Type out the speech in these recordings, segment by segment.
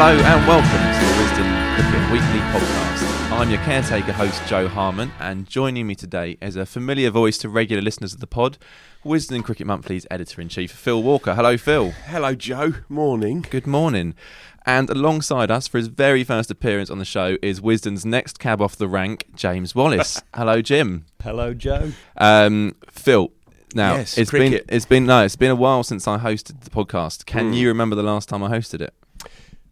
Hello and welcome to the Wisden Cricket Weekly Podcast. I'm your caretaker host, Joe Harman, and joining me today is a familiar voice to regular listeners of the pod, Wisden Cricket Monthly's editor in chief, Phil Walker. Hello, Phil. Hello, Joe. Morning. Good morning. And alongside us for his very first appearance on the show is Wisden's next cab off the rank, James Wallace. Hello, Jim. Hello, Joe. Um, Phil. Now Yes, it's cricket. been it's been no it's been a while since I hosted the podcast. Can Hmm. you remember the last time I hosted it?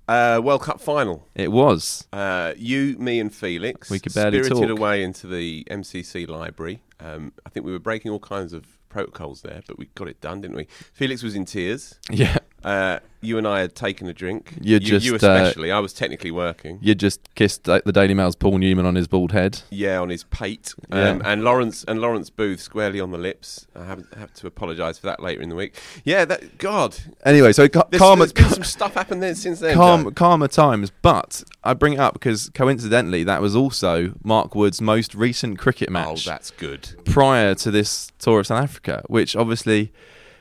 Uh, World Cup final. It was Uh, you, me, and Felix. We could barely spirited talk. away into the MCC library. Um, I think we were breaking all kinds of protocols there, but we got it done, didn't we? Felix was in tears. yeah. Uh, you and I had taken a drink. You, you just, uh, especially. I was technically working. You just kissed like, the Daily Mail's Paul Newman on his bald head. Yeah, on his pate, Yeah. um, and Lawrence and Lawrence Booth squarely on the lips. I have, have to apologise for that later in the week. Yeah, that God, Anyway, so ca- there's, calmer, there's been some stuff happened there since then. calm, calmer times. But I bring it up because coincidentally, that was also Mark Wood's most recent cricket match. Oh, match that's good. prior to this tour of South Africa. Which obviously,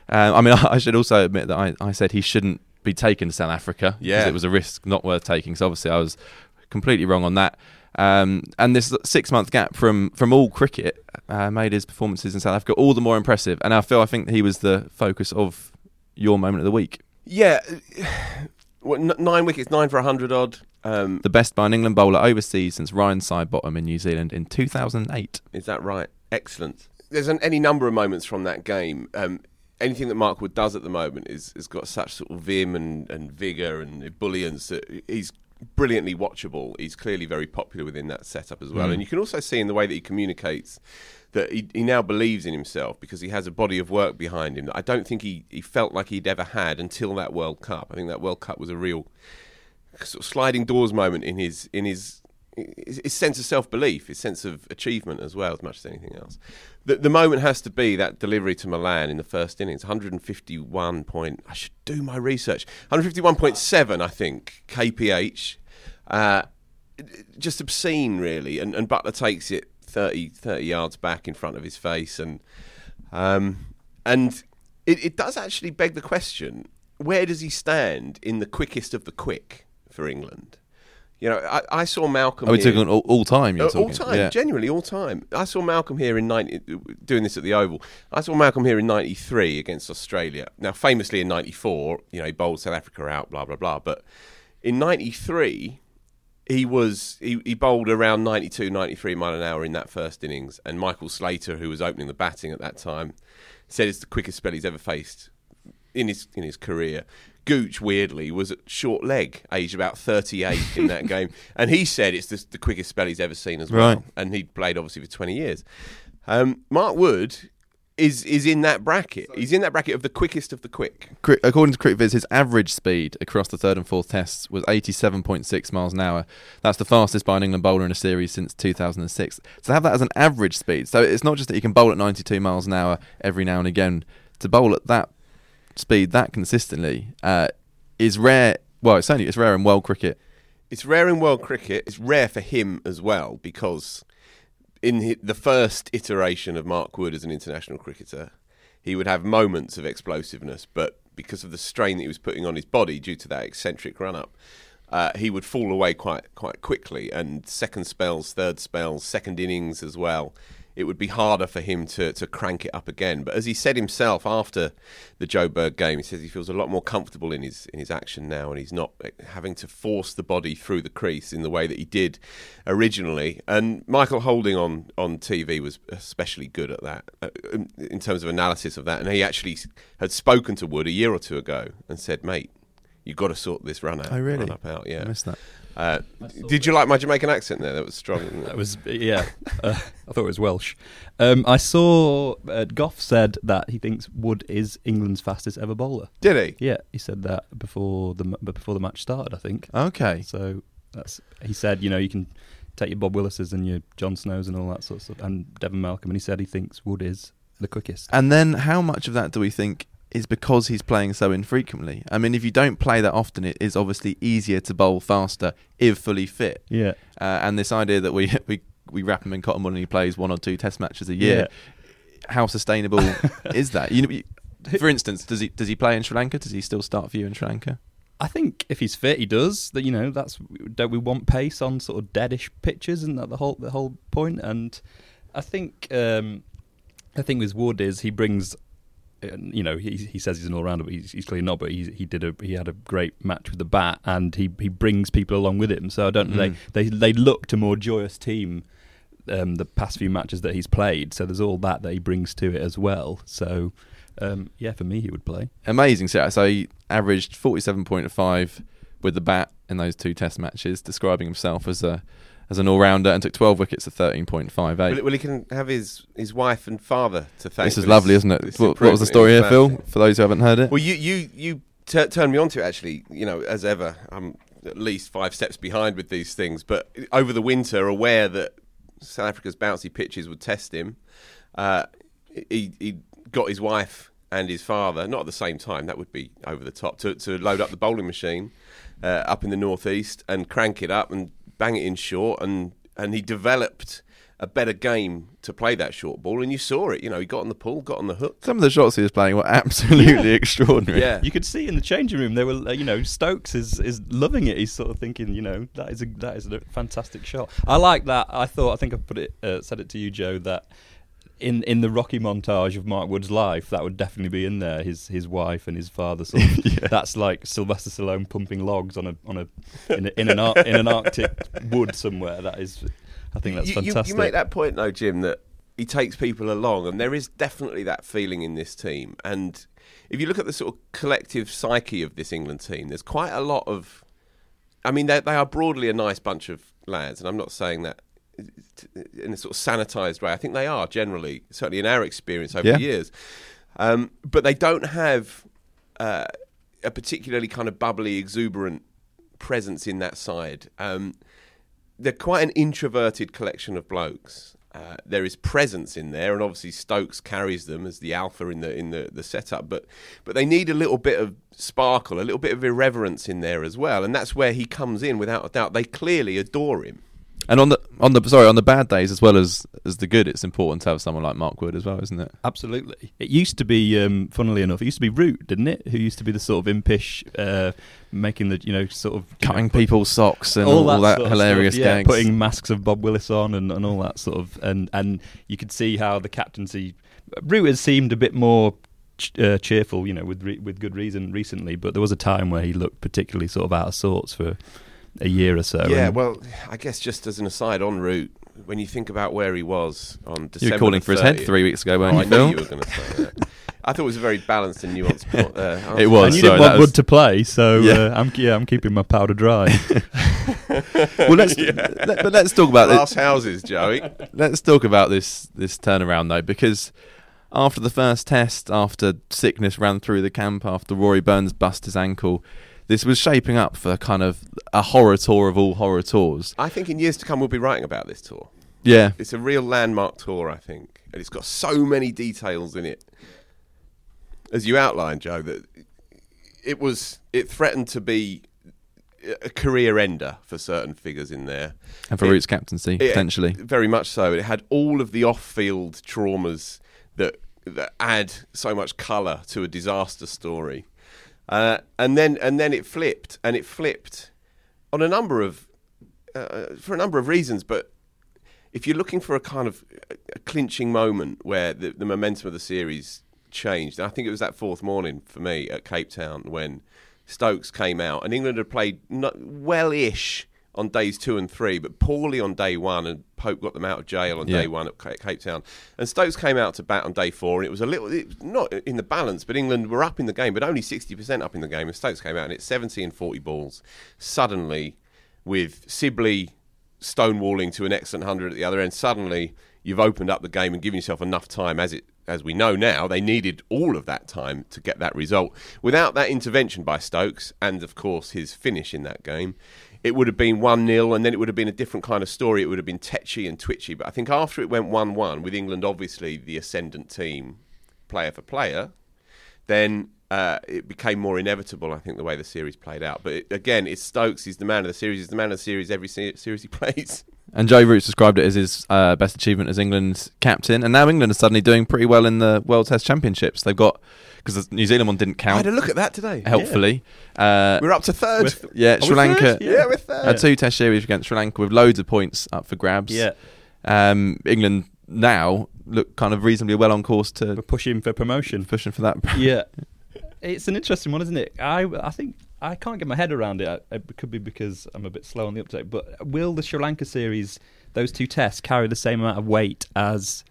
um, I mean, I should also admit that I, I said he shouldn't be taken to South Africa because Yeah. it was a risk not worth taking. So obviously, I was completely wrong on that. Um, and this six month gap from from all cricket uh, made his performances in South Africa all the more impressive. And I feel I think he was the focus of your moment of the week. Yeah, what, nine wickets, nine for a hundred odd. Um, The best by an England bowler overseas since Ryan Sidebottom in New Zealand in 2008. is that right? Excellent. There's an, any number of moments from that game. Um, anything that Mark Wood does at the moment is has got such sort of vim and, and vigor and ebullience that he's brilliantly watchable. He's clearly very popular within that setup as well, Mm. and you can also see in the way that he communicates that he, he now believes in himself because he has a body of work behind him that I don't think he, he felt like he'd ever had until that World Cup. I think that World Cup was a real sort of sliding doors moment in his in his his, sense of self belief, his sense of achievement as well, as much as anything else. The, the moment has to be that delivery to Malan in the first innings, 151 point. I should do my research. 151.7, I think, kph. Uh, just obscene, really. And, and Buttler takes it 30, 30 yards back in front of his face, and um, and it, it does actually beg the question: Where does he stand in the quickest of the quick for England? You know, I, I saw Malcolm. Oh, we here- took on all, all time. You're uh, All time, Yeah. genuinely all time. I saw Malcolm here in 90, doing this at the Oval. I saw Malcolm here in 93 against Australia. Now, famously in 94, you know, he bowled South Africa out, blah, blah, blah. But in 93, he was he, he bowled around 92, 93 mile an hour in that first innings. And Michael Slater, who was opening the batting at that time, said it's the quickest spell he's ever faced in his in his career. Gooch weirdly was at short leg, aged about 38 in that game, and he said it's the, the quickest spell he's ever seen as well. Right. And he'd played obviously for 20 years. Um, Mark Wood is is in that bracket. He's in that bracket of the quickest of the quick. According to CricViz, his average speed across the third and fourth tests was 87.6 miles an hour. That's the fastest by an England bowler in a series since 2006. So have that as an average speed, so it's not just that you can bowl at 92 miles an hour every now and again. To bowl at that speed that consistently uh, is rare. Well, it's certainly it's rare in world cricket. It's rare in world cricket. It's rare for him as well because in the first iteration of Mark Wood as an international cricketer, he would have moments of explosiveness, but because of the strain that he was putting on his body due to that eccentric run up, uh, he would fall away quite quite quickly. And second spells, third spells, second innings as well. It would be harder for him to, to crank it up again. But as he said himself after the Jo'burg game, he says he feels a lot more comfortable in his in his action now, and he's not eh, having to force the body through the crease in the way that he did originally. And Michael Holding on, on TV was especially good at that uh, in- terms of analysis of that. And he actually had spoken to Wood a year or two ago and said, "Mate, You've got to sort this run out. Oh, really? Run up out, yeah. I missed that. Uh, did you like my Jamaican accent there? That was strong. That was yeah. Uh, I thought it was Welsh. Um, I saw uh, Gough said that he thinks Wood is England's fastest ever bowler. Did he? Yeah, he said that before the m- before the match started. I think. Okay. So that's he said. You know, you can take your Bob Willises and your John Snows and all that sort of stuff, and Devon Malcolm, and he said he thinks Wood is the quickest. And then how much of that do we think is because he's playing so infrequently? I mean, if you don't play that often, it is obviously easier to bowl faster if fully fit. Yeah. Uh, and this idea that we we we wrap him in cotton wool and he plays one or two test matches a year, how sustainable is that? You know, for instance, does he does he play in Sri Lanka? Does he still start for you in Sri Lanka? I think if he's fit, he does. That you know, that's don't we want pace on sort of deadish pitches, isn't that the whole the whole point? And I think um, the thing with Wood is he brings, you know, he he says he's an all rounder, but he's, he's clearly not. But he he did a he had a great match with the bat, and he he brings people along with him. So I don't Mm. they they they look to more joyous team. Um, the past few matches that he's played, so there's all that that he brings to it as well. So, um, yeah, for me, he would play. Amazing. So, so he averaged forty seven point five with the bat in those two test matches, describing himself as a as an all rounder, and took twelve wickets at thirteen point five eight. Well, well, he can have his, his wife and father to thank. This is lovely, isn't it? What, what was the story here, Phil? For those who haven't heard it, Well, you you you t- turned me on to it actually. You know, as ever, I'm at least five steps behind with these things. But over the winter, aware that South Africa's bouncy pitches would test him, uh, he he got his wife and his father not at the same time. That would be over the top to to load up the bowling machine uh, up in the northeast and crank it up and bang it in short and and he developed. A better game to play that short ball, and you saw it. You know, he got on the pull, got on the hook. some of the shots he was playing were absolutely extraordinary. Yeah, You could see in the changing room they were, uh, you know, Stokes is is loving it. He's sort of thinking, you know, that is a that is a fantastic shot. I like that. I thought I think I put it uh, said it to you, Joe, that in in the Rocky montage of Mark Wood's life, that would definitely be in there. His his wife and his father. Sort of, That's like Sylvester Stallone pumping logs on a on a in, a, in an ar- in an Arctic wood somewhere. That is, I think that's you, you- fantastic. You, make that point though, Jim, that he takes people along, and there is definitely that feeling in this team. And if you look at the sort of collective psyche of this England team, there's quite a lot of. I mean, they, they are broadly a nice bunch of lads, and I'm not saying that in a sort of sanitised way. I think they are generally, certainly in our experience over Yeah. the years. Um, but they don't have uh, a particularly kind of bubbly, exuberant presence in that side. Um, they're quite an introverted collection of blokes. Uh, there is presence in there, and obviously Stokes carries them as the alpha in the in the, the setup. But but they need a little bit of sparkle, a little bit of irreverence in there as well, and that's where he comes in without a doubt. They clearly adore him. And on the on the sorry on the bad days as well as as the good, it's important to have someone like Mark Wood as well, isn't it? Absolutely. It used to be, um, funnily enough, it used to be Root, didn't it? Who used to be the sort of impish, uh, making the, you know, sort of you know, Cutting people's socks and all, that, sort of hilarious stuff, yeah, putting masks of Bob Willis on and, and all that sort of, and and you could see how the captaincy, Root has seemed a bit more. Uh, cheerful, you know, with re- with good reason recently, but there was a time where he looked particularly sort of out of sorts for a year or so. yeah, and- well, I guess just as an aside on Root, when you think about where he was on December, you December were calling the for his head three weeks ago, Oh, weren't I you, knew Phil? you were going to say that. I thought it was a very balanced and nuanced. Point, Uh, answer. It was. and you sorry, didn't want was- Wood to play, so Yeah. uh, I'm yeah, I'm keeping my powder dry. well, let's let, but let's talk about Glass this. houses, Joey. Let's talk about this this turnaround though, because after the first test, after sickness ran through the camp, after Rory Burns bust his ankle, this was shaping up for kind of a horror tour of all horror tours. I think in years to come we'll be writing about this tour. Yeah, It's a real landmark tour, I think, and it's got so many details in it. As you outlined, Joe, that it was it threatened to be a career ender for certain figures in there. and for It- Roots captaincy it- potentially. very much so. It had all of the off-field traumas that that add so much colour to a disaster story, uh, and then and then it flipped, and it flipped on a number of uh, for a number of reasons, but. If you're looking for a kind of a clinching moment where the, the momentum of the series changed, I think it was that fourth morning for me at Cape Town when Stokes came out and England had played not, well-ish on days two and three, but poorly on day one, and Pope got them out of jail on Yeah. day one at Cape Town. And Stokes came out to bat on day four, and it was a little, it was not in the balance, but England were up in the game, but only 60% up in the game. And Stokes came out and it's 70 and 40 balls. Suddenly, with Sibley stonewalling to an excellent 100 at the other end, suddenly you've opened up the game and given yourself enough time as it. As we know now, they needed all of that time to get that result. Without that intervention by Stokes, and of course his finish in that game, it would have been 1 0, and then it would have been a different kind of story. It would have been tetchy and twitchy. But I think after it went 1 1, with England obviously the ascendant team, player for player, then uh, it became more inevitable, I think, the way the series played out. But it, again, it's Stokes. He's the man of the series. He's the man of the series every se- series he plays. And Joe Root described it as his uh, best achievement as England's captain. And now England are suddenly doing pretty well in the World Test Championships. They've got because the New Zealand one didn't count. I had a look at that today. helpfully. Uh, We're up to third. With- yeah, Are Sri Lanka third? Yeah, we're third. a two Test series against Sri Lanka with loads of points up for grabs. Yeah, Um, England now look kind of reasonably well on course we're to pushing for promotion. pushing for that. yeah, it's an interesting one, isn't it? I I think I can't get my head around it. It could be because I'm a bit slow on the uptake. But will the Sri Lanka series, those two tests, carry the same amount of weight as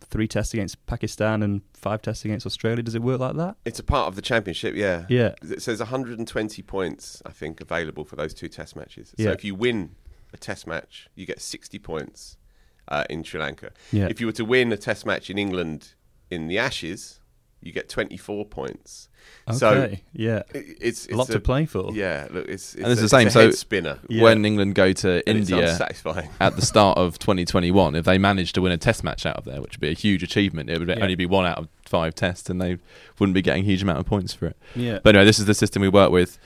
three tests against Pakistan and five tests against Australia? Does it work like that? It's a part of the championship, yeah. Yeah. It says 120 points, I think, available for those two test matches. So Yeah. if you win a test match, you get 60 points uh, in Sri Lanka. Yeah. If you were to win a test match in England in the Ashes, you get 24 points. So yeah, it's, it's a lot to play for. Yeah, look, it's, it's And it's a, the same, It's a so head spinner. Yeah. When England go to and India at the start of 2021, if they managed to win a Test match out of there, which would be a huge achievement, it would Yeah. only be one out of five tests, and they wouldn't be getting a huge amount of points for it. yeah. But anyway, this is the system we work with.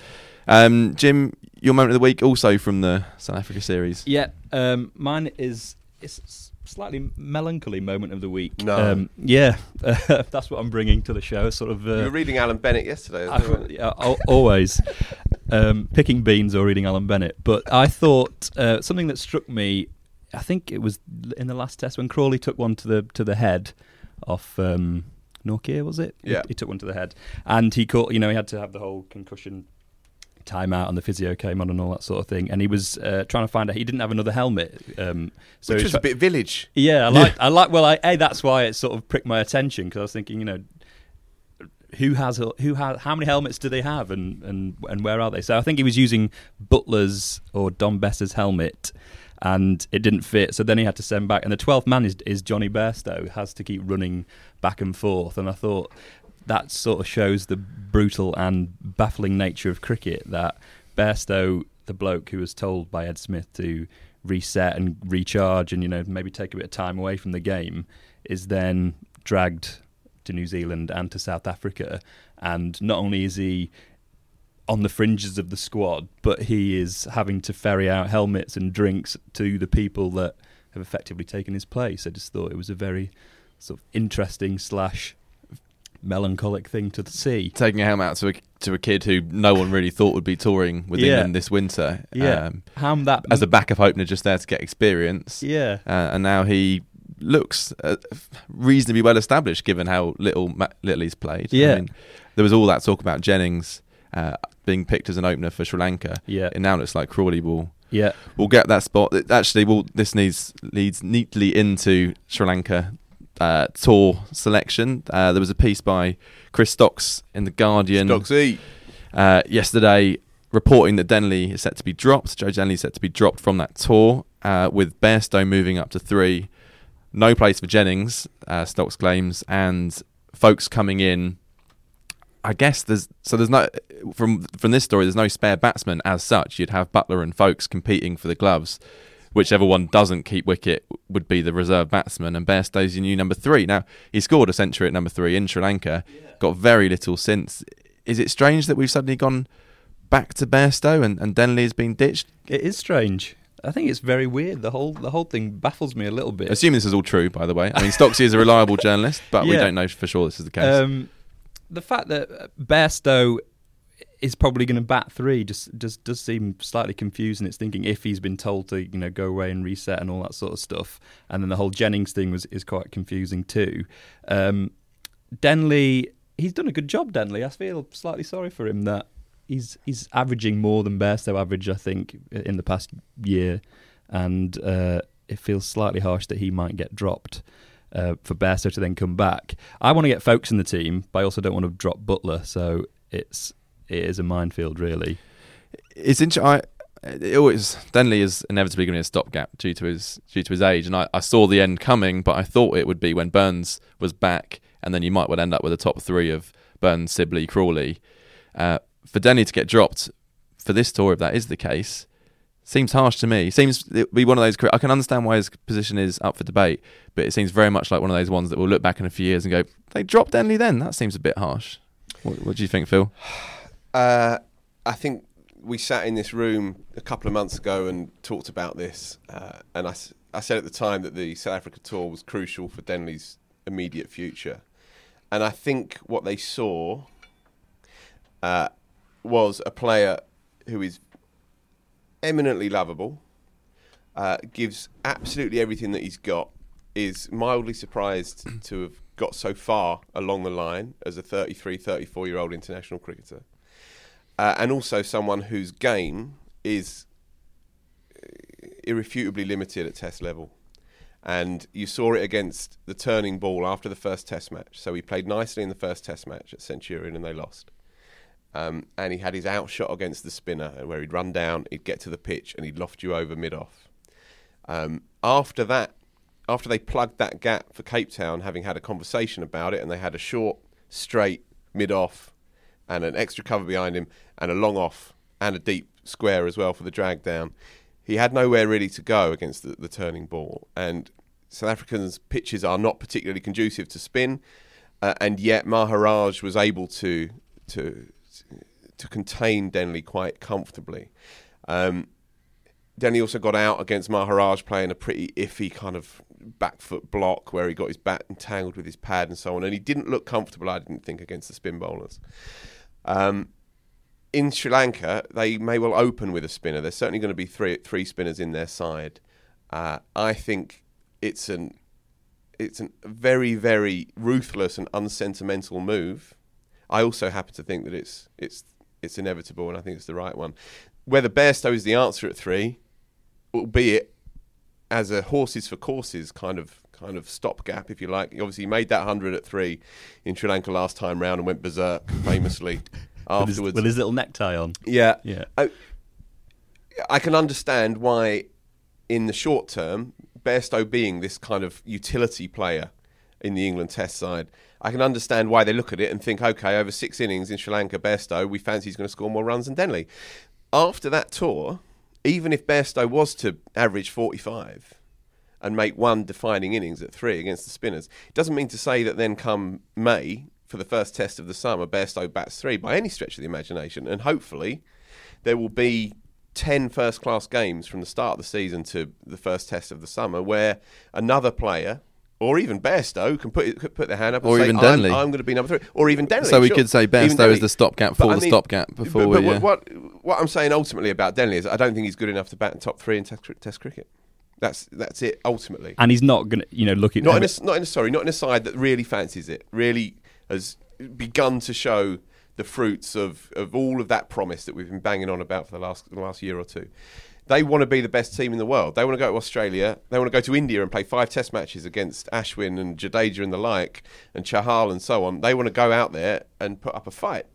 Um, Jim, your moment of the week also from the South Africa series. Yeah, um, mine is it's s- slightly melancholy moment of the week. No. um, yeah, that's what I'm bringing to the show. Sort of. you Uh, were reading Alan Bennett yesterday. I- you? yeah, always um, picking beans or reading Alan Bennett. But I thought uh, something that struck me. I think it was in the last test when Crawley took one to the to the head off um, Nortje, was it? He- Yeah. He, took one to the head, and he caught. You know, he had to have the whole concussion timeout, and the physio came on, and all that sort of thing. And he was uh, trying to find out. He didn't have another helmet, um, so Which was a try- bit village. yeah, I like. I like. Well, I, a that's why it sort of pricked my attention because I was thinking, you know, who has who has how many helmets do they have and and and where are they? So I think he was using Buttler's or Dom Bess's helmet. And it didn't fit, so then he had to send back. And the twelfth man is, is Jonny Bairstow, has to keep running back and forth. And I thought that sort of shows the brutal and baffling nature of cricket. That Bairstow, the bloke who was told by Ed Smith to reset and recharge and you know maybe take a bit of time away from the game is then dragged to New Zealand and to South Africa and not only is he on the fringes of the squad but he is having to ferry out helmets and drinks to the people that have effectively taken his place I just thought it was a very sort of interesting slash melancholic thing to see Taking a helmet out to a, to a kid who no one really thought would be touring with Yeah. England this winter. yeah Um, how that as a backup opener just there to get experience. yeah Uh, and now he looks uh, reasonably well established given how little Ma- little he's played. Yeah. I mean, there was all that talk about Jennings uh, being picked as an opener for Sri Lanka. Yeah. It now looks like Crawley will yeah will get that spot. It- Actually, will this needs leads neatly into Sri Lanka uh, tour selection. Uh, there was a piece by Chris Stocks in the Guardian Stocksy. uh, yesterday reporting that Denly is set to be dropped. Joe Denly is set to be dropped from that tour, uh, with Bairstow moving up to three. No place for Jennings, uh, Stocks claims, and Foakes coming in. I guess there's so there's no from from this story. There's no spare batsman as such. You'd have Buttler and Foakes competing for the gloves. Whichever one doesn't keep wicket would be the reserve batsman, and Bairstow's your new number three. Now he scored a century at number three in Sri Lanka. Got very little since. Is it strange that we've suddenly gone back to Bairstow and, and Denly has been ditched? it is strange I think it's very weird the whole the whole thing baffles me a little bit Assuming this is all true, by the way. I mean, Stocksy is a reliable journalist, but we don't know for sure this is the case. Um, the fact that uh, Bairstow is probably going to bat three just just does seem slightly confusing. It's thinking if he's been told to you know go away and reset and all that sort of stuff, and then the whole Jennings thing was is quite confusing too. Um, Denly, he's done a good job. Denly, I feel slightly sorry for him that he's he's averaging more than Bairstow average, I think, in the past year, and uh, it feels slightly harsh that he might get dropped. Uh, for Bairstow to then come back, I want to get Foakes in the team, but I also don't want to drop Buttler. So it's it is a minefield, really. It's interesting. It always Denly is inevitably going to be a stopgap due to his due to his age, and I, I saw the end coming, but I thought it would be when Burns was back, and then you might would end up with a top three of Burns, Sibley, Crawley. Uh, for Denly to get dropped for this tour, if that is the case, seems harsh to me. Seems to be one of those. I can understand why his position is up for debate, but it seems very much like one of those ones that we'll look back in a few years and go, "They dropped Denly then." That seems a bit harsh. What, what do you think, Phil? Uh, I think we sat in this room a couple of months ago and talked about this, uh, and I, I said at the time that the South Africa tour was crucial for Denly's immediate future, and I think what they saw uh, was a player who is eminently lovable, uh, gives absolutely everything that he's got, is mildly surprised to have got so far along the line as a 33, 34 year old international cricketer uh, and also someone whose game is irrefutably limited at Test level. And you saw it against the turning ball after the first Test match. So he played nicely in the first Test match at Centurion, and they lost. Um, and he had his outshot against the spinner, where he'd run down, he'd get to the pitch, and he'd loft you over mid off. Um, after that, after they plugged that gap for Cape Town, having had a conversation about it, and they had a short, straight mid off and an extra cover behind him and a long off and a deep square as well for the drag down. He had nowhere really to go against the, the turning ball, and South Africans' pitches are not particularly conducive to spin, uh, and yet Maharaj was able to to to contain Denly quite comfortably. Um, Denly also got out against Maharaj playing a pretty iffy kind of back foot block where he got his bat entangled with his pad and so on, and he didn't look comfortable. I didn't think against the spin bowlers. Um, in Sri Lanka, they may well open with a spinner. There's certainly going to be three three spinners in their side. Uh, I think it's an it's a very very ruthless and unsentimental move. I also happen to think that it's it's it's inevitable, and I think it's the right one. Whether Bairstow is the answer at three, albeit as a horses for courses kind of kind of stopgap, if you like. He obviously made that hundred at three in Sri Lanka last time round and went berserk famously afterwards with his, with his, little necktie on. Yeah, yeah. I, I can understand why, in the short term, Bairstow being this kind of utility player in the England Test side. I can understand why they look at it and think, okay, over six innings in Sri Lanka, Bairstow, we fancy he's going to score more runs than Denly. After that tour, even if Bairstow was to average 45, and make one defining innings at three against the spinners. It doesn't mean to say that then come May for the first test of the summer, Bairstow bats three by any stretch of the imagination, and hopefully there will be 10 first class games from the start of the season to the first test of the summer where another player or even Bairstow can put put their hand up and or say, even Denly. I'm, I'm, going to be number three, or even Denly. So we sure. could say Bairstow is the stopgap for the mean, stopgap before but, but we. Yeah. Uh, what what I'm saying ultimately about Denly is I don't think he's good enough to bat in top three in test, test cricket. That's that's it ultimately. And he's not going to, you know, looking not in a, not in a sorry, not in a side that really fancies it. Really has begun to show the fruits of, of all of that promise that we've been banging on about for the last the last year or two. They want to be the best team in the world. They want to go to Australia. They want to go to India and play five Test matches against Ashwin and Jadeja and the like, and Chahal and so on. They want to go out there and put up a fight.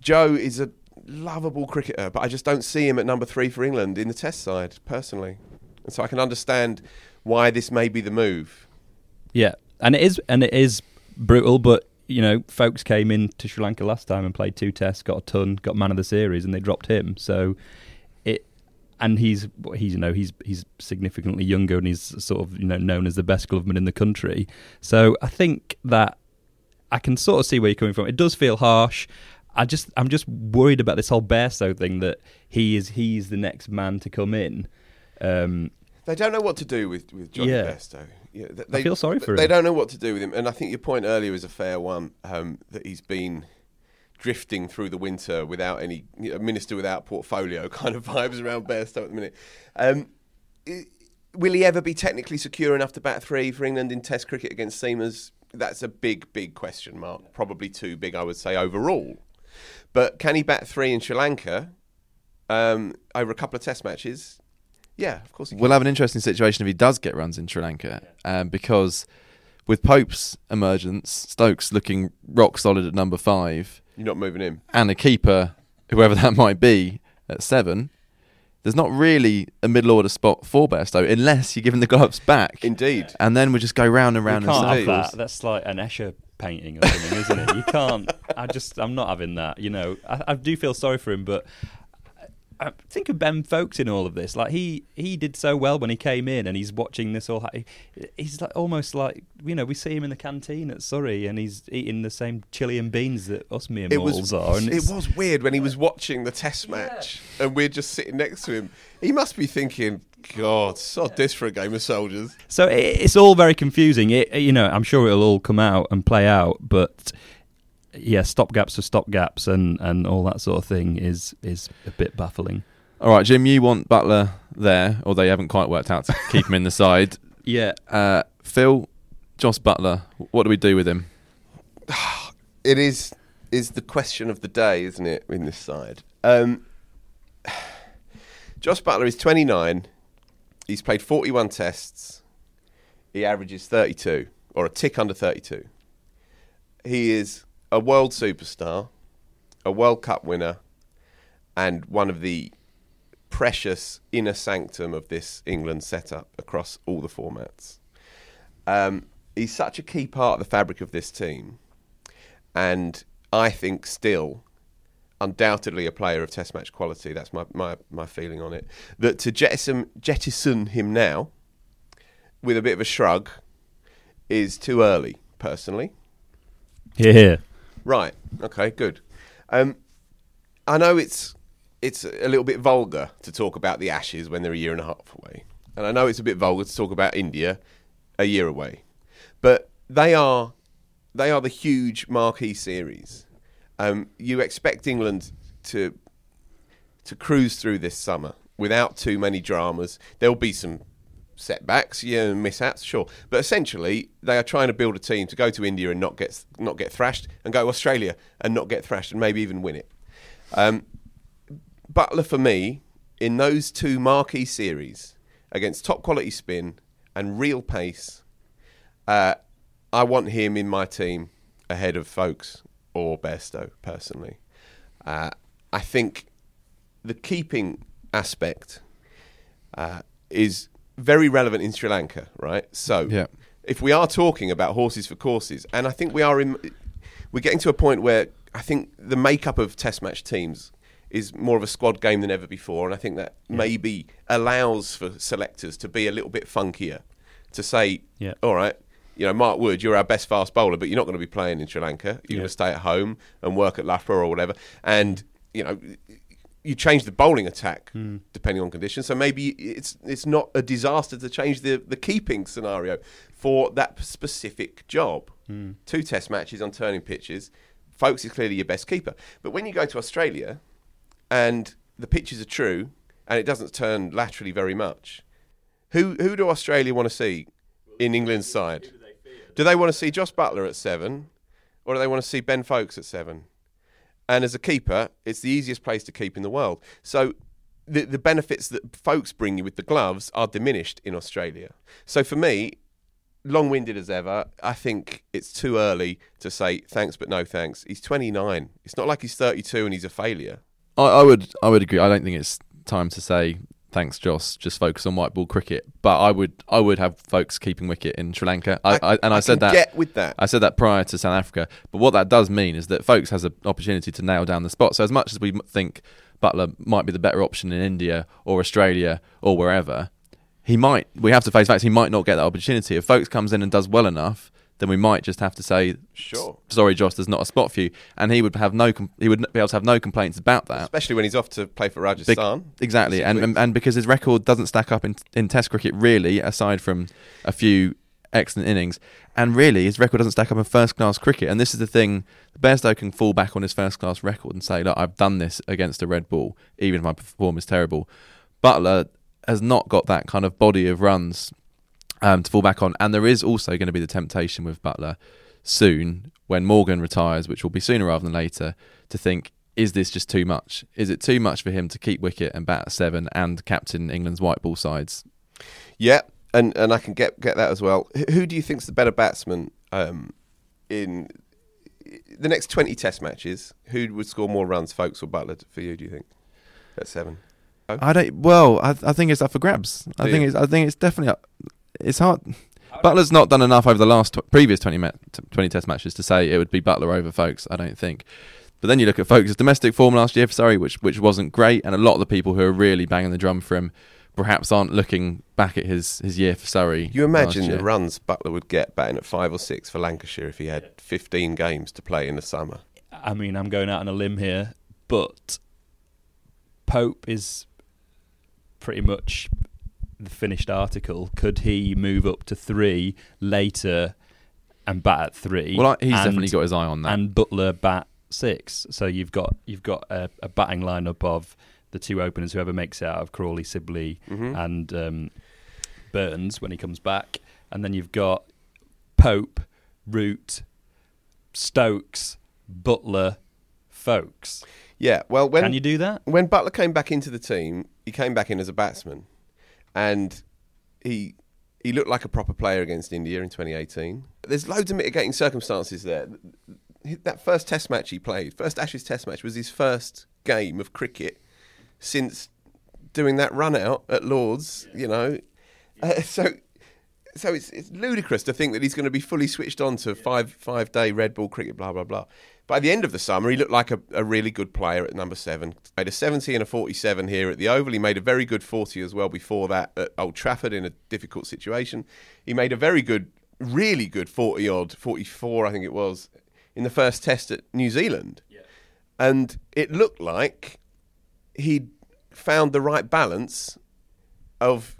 Joe is a lovable cricketer, but I just don't see him at number three for England in the Test side personally. And so I can understand why this may be the move. Yeah, and it is, and it is brutal. But you know, Foakes came in to Sri Lanka last time and played two tests, got a ton, got man of the series, and they dropped him. So it, and he's he's you know he's he's significantly younger and he's sort of you know known as the best gloveman in the country. So I think that I can sort of see where you're coming from. It does feel harsh. I just I'm just worried about this whole Bairstow thing that he is he's the next man to come in. Um, they don't know what to do with with Jonny Yeah. Bairstow. Yeah, they, I feel sorry for They him. don't know what to do with him, and I think your point earlier is a fair one. Um, that he's been drifting through the winter without any you know, minister without portfolio kind of vibes around Bairstow at the minute. Um, i- will he ever be technically secure enough to bat three for England in Test cricket against seamers? That's a big, big question mark. Probably too big, I would say overall. But can he bat three in Sri Lanka um, over a couple of Test matches? Yeah, of course he. We'll have an interesting situation if he does get runs in Sri Lanka, um, because with Pope's emergence, Stokes looking rock solid at number five, You're not moving him. and a keeper, whoever that might be, at seven. There's not really a middle order spot for Bairstow unless you give him the gloves back, Indeed. and then we just go round and round you in can't have that. That's like an Escher painting or something, isn't it? You can't. I just, I'm not having that. You know, I, I do feel sorry for him, but I, think of Ben Foakes in all of this. Like he, he did so well when he came in, and he's watching this all. He's like almost like you know, we see him in the canteen at Surrey, and he's eating the same chili and beans that us mere mortals are. And it was weird when he was watching the Test match and we're just sitting next to him. He must be thinking, "God, sod this for a game of soldiers." So it, it's all very confusing. It, you know, I'm sure it'll all come out and play out, but yeah, stopgaps for stopgaps and, and all that sort of thing is is a bit baffling. All right, Jim, you want Buttler there, or they haven't quite worked out to keep him in the side. Yeah, Uh, Phil, Jos Buttler, what do we do with him? It is is the question of the day, isn't it? In this side, um, Jos Buttler is 29. He's played 41 tests. He averages 32, or a tick under 32. He is a world superstar, a World Cup winner, and one of the precious inner sanctum of this England setup across all the formats. Um, he's such a key part of the fabric of this team, and I think still undoubtedly a player of Test match quality. That's my, my, my feeling on it. That to jettison jettison him now with a bit of a shrug is too early, personally. here. Right. Okay. Good. Um, I know it's it's a little bit vulgar to talk about the Ashes when they're a year and a half away, and I know it's a bit vulgar to talk about India a year away, but they are they are the huge marquee series. Um, you expect England to to cruise through this summer without too many dramas. There'll be some setbacks, yeah, and mishaps, sure, but essentially they are trying to build a team to go to India and not get not get thrashed, and go to Australia and not get thrashed, and maybe even win it. Um, Buttler for me in those two marquee series against top quality spin and real pace. Uh, I want him in my team ahead of Foakes or Bairstow personally. Uh, I think the keeping aspect uh, is very relevant in Sri Lanka, right? So, Yeah. if we are talking about horses for courses, and I think we are in, we're getting to a point where I think the makeup of Test match teams is more of a squad game than ever before, and I think that maybe allows for selectors to be a little bit funkier, to say, Yeah. all right. You know, Mark Wood, you're our best fast bowler, but you're not going to be playing in Sri Lanka. You're going to stay at home and work at Loughborough or whatever. And you know, you change the bowling attack Hmm. depending on conditions. So maybe it's it's not a disaster to change the the keeping scenario for that specific job. Hmm. Two test matches on turning pitches. Foakes is clearly your best keeper. But when you go to Australia and the pitches are true and it doesn't turn laterally very much, who who do Australia want to see in England's side? Do they want to see Jos Buttler at seven, or do they want to see Ben Foakes at seven? And as a keeper, it's the easiest place to keep in the world. So the the benefits that Foakes bring you with the gloves are diminished in Australia. So for me, long-winded as ever, I think it's too early to say thanks but no thanks. He's 29. It's not like he's 32 and he's a failure. I, I would I would agree. I don't think it's time to say thanks, Jos. Just focus on white ball cricket. But I would I would have Foakes keeping wicket in Sri Lanka. I, I, and I, said can that Get with that. I said that prior to South Africa. But what that does mean is that Foakes has an opportunity to nail down the spot. So as much as we think Buttler might be the better option in India or Australia or wherever, he might. We have to face facts. He might not get that opportunity. If Foakes comes in and does well enough, then we might just have to say, Sure. sorry, Jos, there's not a spot for you." And he would have no. Com- he would be able to have no complaints about that. Especially when he's off to play for Rajasthan. exactly, and, and and because his record doesn't stack up in in Test cricket really, aside from a few excellent innings, and really his record doesn't stack up in first class cricket. And this is the thing: Bairstow can fall back on his first class record and say, "Look, I've done this against a red ball, even if my performance is terrible." Buttler has not got that kind of body of runs um, to fall back on, and there is also going to be the temptation with Buttler soon when Morgan retires, which will be sooner rather than later, to think, is this just too much? Is it too much for him to keep wicket and bat at seven and captain England's white ball sides? Yeah, and and I can get get that as well. Who, do you think's the better batsman um, in the next twenty Test matches? Who would score more runs, Foakes or Buttler? For you, do you think at seven? I don't. Well, I, I think it's up for grabs. I think you? it's. I think it's definitely. Up, it's hard. Buttler's not done enough over the last tw- previous 20, ma- 20 Test matches to say it would be Buttler over Foakes. I don't think. But then you look at Foakes' domestic form last year for Surrey, which which wasn't great, and a lot of the people who are really banging the drum for him perhaps aren't looking back at his, his year for Surrey. You imagine last the runs Buttler would get batting at five or six for Lancashire if he had fifteen games to play in the summer. I mean, I'm going out on a limb here, but Pope is pretty much the finished article. Could he move up to three later and bat at three? Well, he's and- definitely got his eye on that. And Buttler bat six. So you've got you've got a, a batting lineup of the two openers, whoever makes it out of Crawley, Sibley, Mhm. and um, Burns when he comes back, and then you've got Pope, Root, Stokes, Buttler, Foakes. Yeah, well, when Can you do that? when Buttler came back into the team, he came back in as a batsman, and he he looked like a proper player against India in 2018. There's loads of mitigating circumstances there. That first Test match he played, first Ashes Test match, was his first game of cricket since doing that run out at Lords. You know, uh, so so it's it's ludicrous to think that he's going to be fully switched on to five five day red ball cricket, blah blah blah. By the end of the summer, he looked like a, a really good player at number seven. Made a 70 and a 47 here at the Oval. He made a very good 40 as well before that at Old Trafford in a difficult situation. He made a very good, really good 40 odd, 44 I think it was, in the first test at New Zealand. And it looked like he'd found the right balance of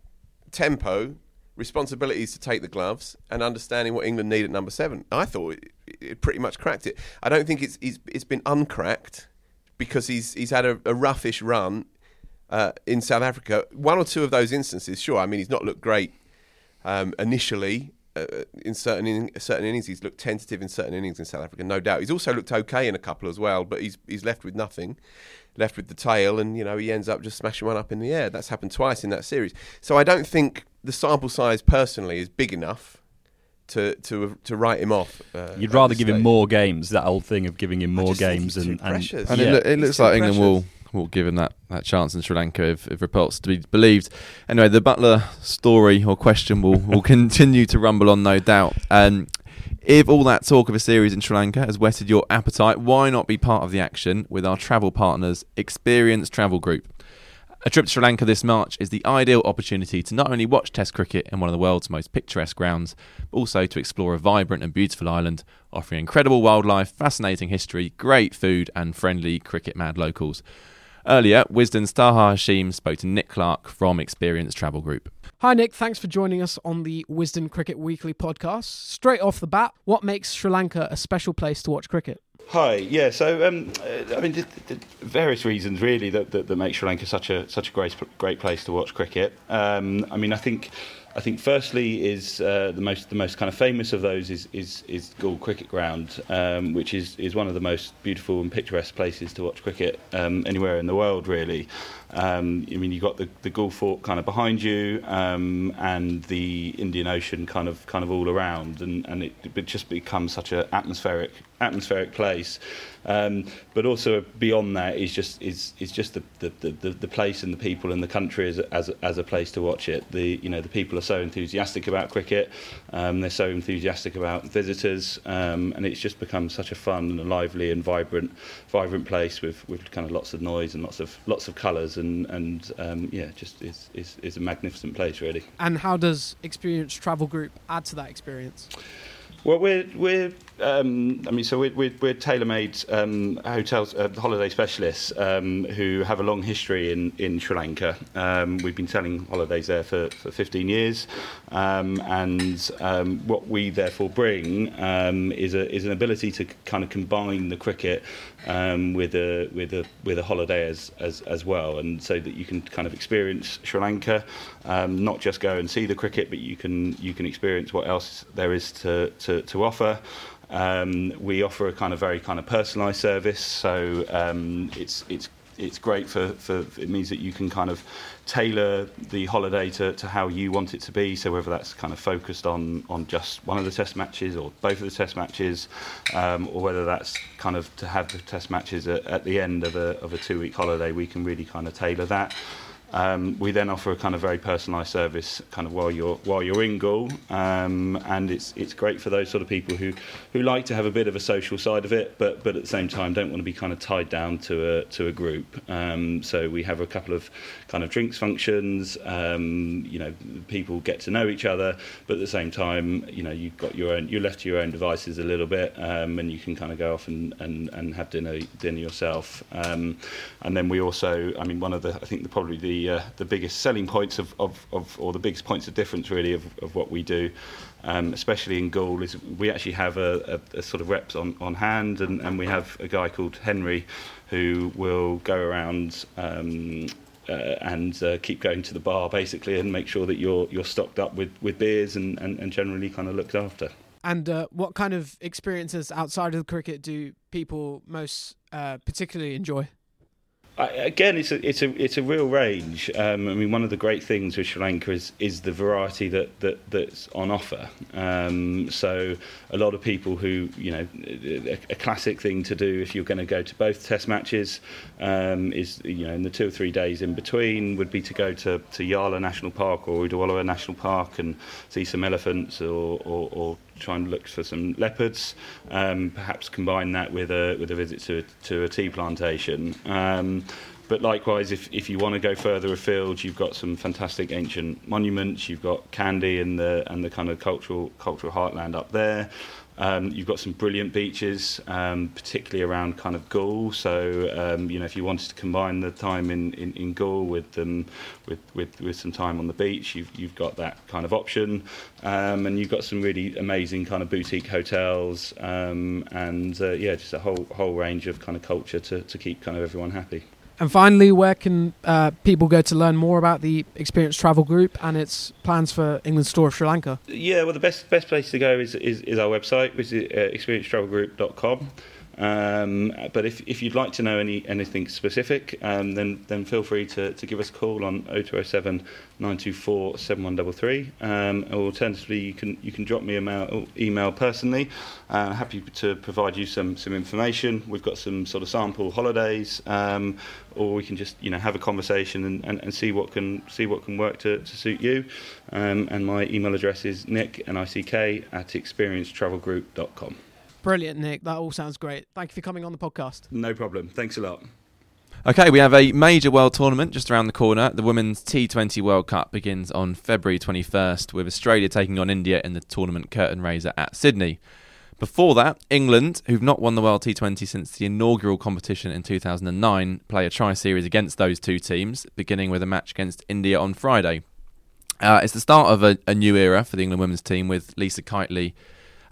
tempo, responsibilities to take the gloves, and understanding what England need at number seven. I thought it, pretty much cracked it. I don't think it's it's, it's been uncracked because he's he's had a, a roughish run uh, in South Africa. One or two of those instances, sure. I mean, he's not looked great um, initially. Uh, in certain in, certain innings, he's looked tentative in certain innings in South Africa, no doubt. He's also looked okay in a couple as well, but he's he's left with nothing, left with the tail, and you know he ends up just smashing one up in the air. That's happened twice in that series. So I don't think the sample size personally is big enough to to to write him off. Uh, You'd rather this give him more games. That old thing of giving him more games he's and, too and. And yeah. it, loo- it looks too like England will, precious. will give him that, that chance in Sri Lanka if, if reports to be believed. Anyway, the Buttler story or question will, will continue to rumble on, no doubt. Um, if all that talk of a series in Sri Lanka has whetted your appetite, why not be part of the action with our travel partners, Experience Travel Group? A trip to Sri Lanka this March is the ideal opportunity to not only watch Test cricket in one of the world's most picturesque grounds, but also to explore a vibrant and beautiful island, offering incredible wildlife, fascinating history, great food, and friendly cricket mad locals. Earlier, Wisden's Taha Hashim spoke to Nick Clark from Experience Travel Group. Hi, Nick. Thanks for joining us on the Wisden Cricket Weekly podcast. Straight off the bat, what makes Sri Lanka a special place to watch cricket? Hi, yeah. So, um, uh, I mean, th- th- various reasons really that, that, that make Sri Lanka such a such a great great place to watch cricket. Um, I mean, I think. I think firstly is uh, the most the most kind of famous of those is is, is Galle Cricket Ground, um, which is, is one of the most beautiful and picturesque places to watch cricket um, anywhere in the world, really. Um, I mean, you've got the, the Galle Fort kind of behind you, um, and the Indian Ocean kind of kind of all around, and, and it, it just becomes such an atmospheric atmospheric place. Um, but also beyond that is just is is just the, the, the, the place and the people and the country as, as as a place to watch it. The you know the people are so enthusiastic about cricket, um, they're so enthusiastic about visitors, um, and it's just become such a fun and lively and vibrant vibrant place with, with kind of lots of noise and lots of lots of colours and and um, yeah, just is, is is a magnificent place really. And how does Experience Travel Group add to that experience? Well, we're we're um, I mean, so we're we're, we're tailor-made um, hotels, uh, holiday specialists um, who have a long history in in Sri Lanka. Um, we've been selling holidays there for, for 15 years, um, and um, what we therefore bring um, is a is an ability to kind of combine the cricket um, with a with a with a holiday as, as as well, and so that you can kind of experience Sri Lanka, um, not just go and see the cricket, but you can you can experience what else there is to to, to offer. Um, we offer a kind of very kind of personalised service, so um, it's it's it's great for, for it means that you can kind of tailor the holiday to, to how you want it to be. So whether that's kind of focused on on just one of the test matches or both of the test matches, um, or whether that's kind of to have the test matches at, at the end of a of a two week holiday, we can really kind of tailor that. Um, we then offer a kind of very personalised service, kind of while you're while you're in Galle, um, and it's it's great for those sort of people who, who like to have a bit of a social side of it, but but at the same time don't want to be kind of tied down to a to a group. Um, so we have a couple of kind of drinks functions. Um, you know, people get to know each other, but at the same time, you know, you've got your own, you're left to your own devices a little bit, um, and you can kind of go off and, and, and have dinner dinner yourself. Um, and then we also, I mean, one of the I think the, probably the uh, the biggest selling points of, of, of, or the biggest points of difference really of, of what we do, um, especially in Galle, is we actually have a, a, a sort of reps on, on hand, and, and we have a guy called Henry who will go around. Um, uh, and uh, keep going to the bar basically and make sure that you're you're stocked up with, with beers and, and, and generally kind of looked after. And uh, what kind of experiences outside of the cricket do people most uh, particularly enjoy? I, again, it's a it's a it's a real range. Um, I mean, one of the great things with Sri Lanka is is the variety that, that that's on offer. Um, so a lot of people who you know a, a classic thing to do if you're going to go to both Test matches um, is you know in the two or three days in between would be to go to to Yala National Park or Udawalawe National Park and see some elephants or, or, or try and look for some leopards. Um, perhaps combine that with a with a visit to to a tea plantation. Um, but likewise, if, if you want to go further afield, you've got some fantastic ancient monuments. You've got Kandy and the and the kind of cultural cultural heartland up there. Um, you've got some brilliant beaches, um, particularly around kind of Galle. So um, you know, if you wanted to combine the time in, in, in Galle with, with with with some time on the beach, you've you've got that kind of option, um, and you've got some really amazing kind of boutique hotels, um, and uh, yeah, just a whole whole range of kind of culture to to keep kind of everyone happy. And finally, where can uh, people go to learn more about the Experience Travel Group and its plans for England's tour of Sri Lanka? Yeah, well, the best best place to go is is, is our website, which is uh, experiencetravelgroup.com. Um, but if, if you'd like to know any anything specific, um, then then feel free to, to give us a call on 0207 924 7133. Um, or alternatively, you can you can drop me an mail, email personally. Uh, happy to provide you some some information. We've got some sort of sample holidays, um, or we can just you know have a conversation and, and, and see what can see what can work to, to suit you. Um, and my email address is nick k at experiencetravelgroup.com. Brilliant, Nick. That all sounds great. Thank you for coming on the podcast. No problem. Thanks a lot. Okay, we have a major world tournament just around the corner. The Women's T20 World Cup begins on February 21st, with Australia taking on India in the tournament curtain raiser at Sydney. Before that, England, who've not won the World T20 since the inaugural competition in 2009, play a tri series against those two teams, beginning with a match against India on Friday. Uh, it's the start of a, a, new era for the England women's team, with Lisa Keightley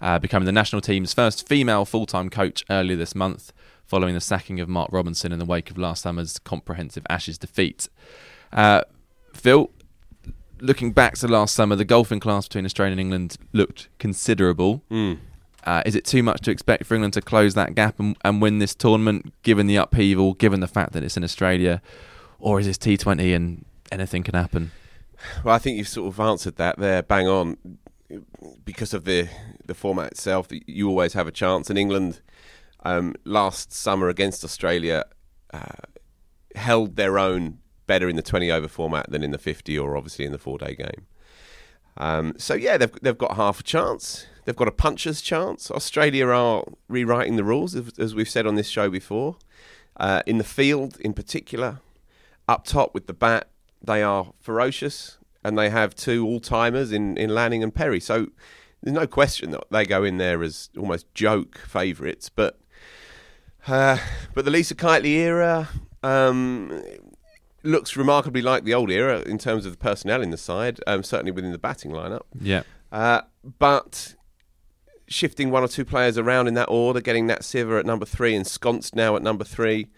uh, becoming the national team's first female full time coach earlier this month, following the sacking of Mark Robinson in the wake of last summer's comprehensive Ashes defeat. Uh, Phil, looking back to last summer, the golfing class between Australia and England looked considerable. Mm. Uh, is it too much to expect for England to close that gap and, and win this tournament, given the upheaval, given the fact that it's in Australia? Or is this T20 and anything can happen? Well, I think you've sort of answered that there, bang on. Because of the the format itself, you always have a chance. And England, um, last summer against Australia, uh, held their own better in the 20 over format than in the 50 or obviously in the four day game. Um, so yeah, they've they've got half a chance. They've got a puncher's chance. Australia are rewriting the rules, as we've said on this show before. Uh, in the field, in particular, up top with the bat, they are ferocious, and they have two all timers in in Lanning and Perry. So there's no question that they go in there as almost joke favourites. But uh, but the Lisa Keightley era um, looks remarkably like the old era in terms of the personnel in the side, um, certainly within the batting lineup. Yeah. Uh, but shifting one or two players around in that order, getting Nat Sciver at number three and Sconce now at number three.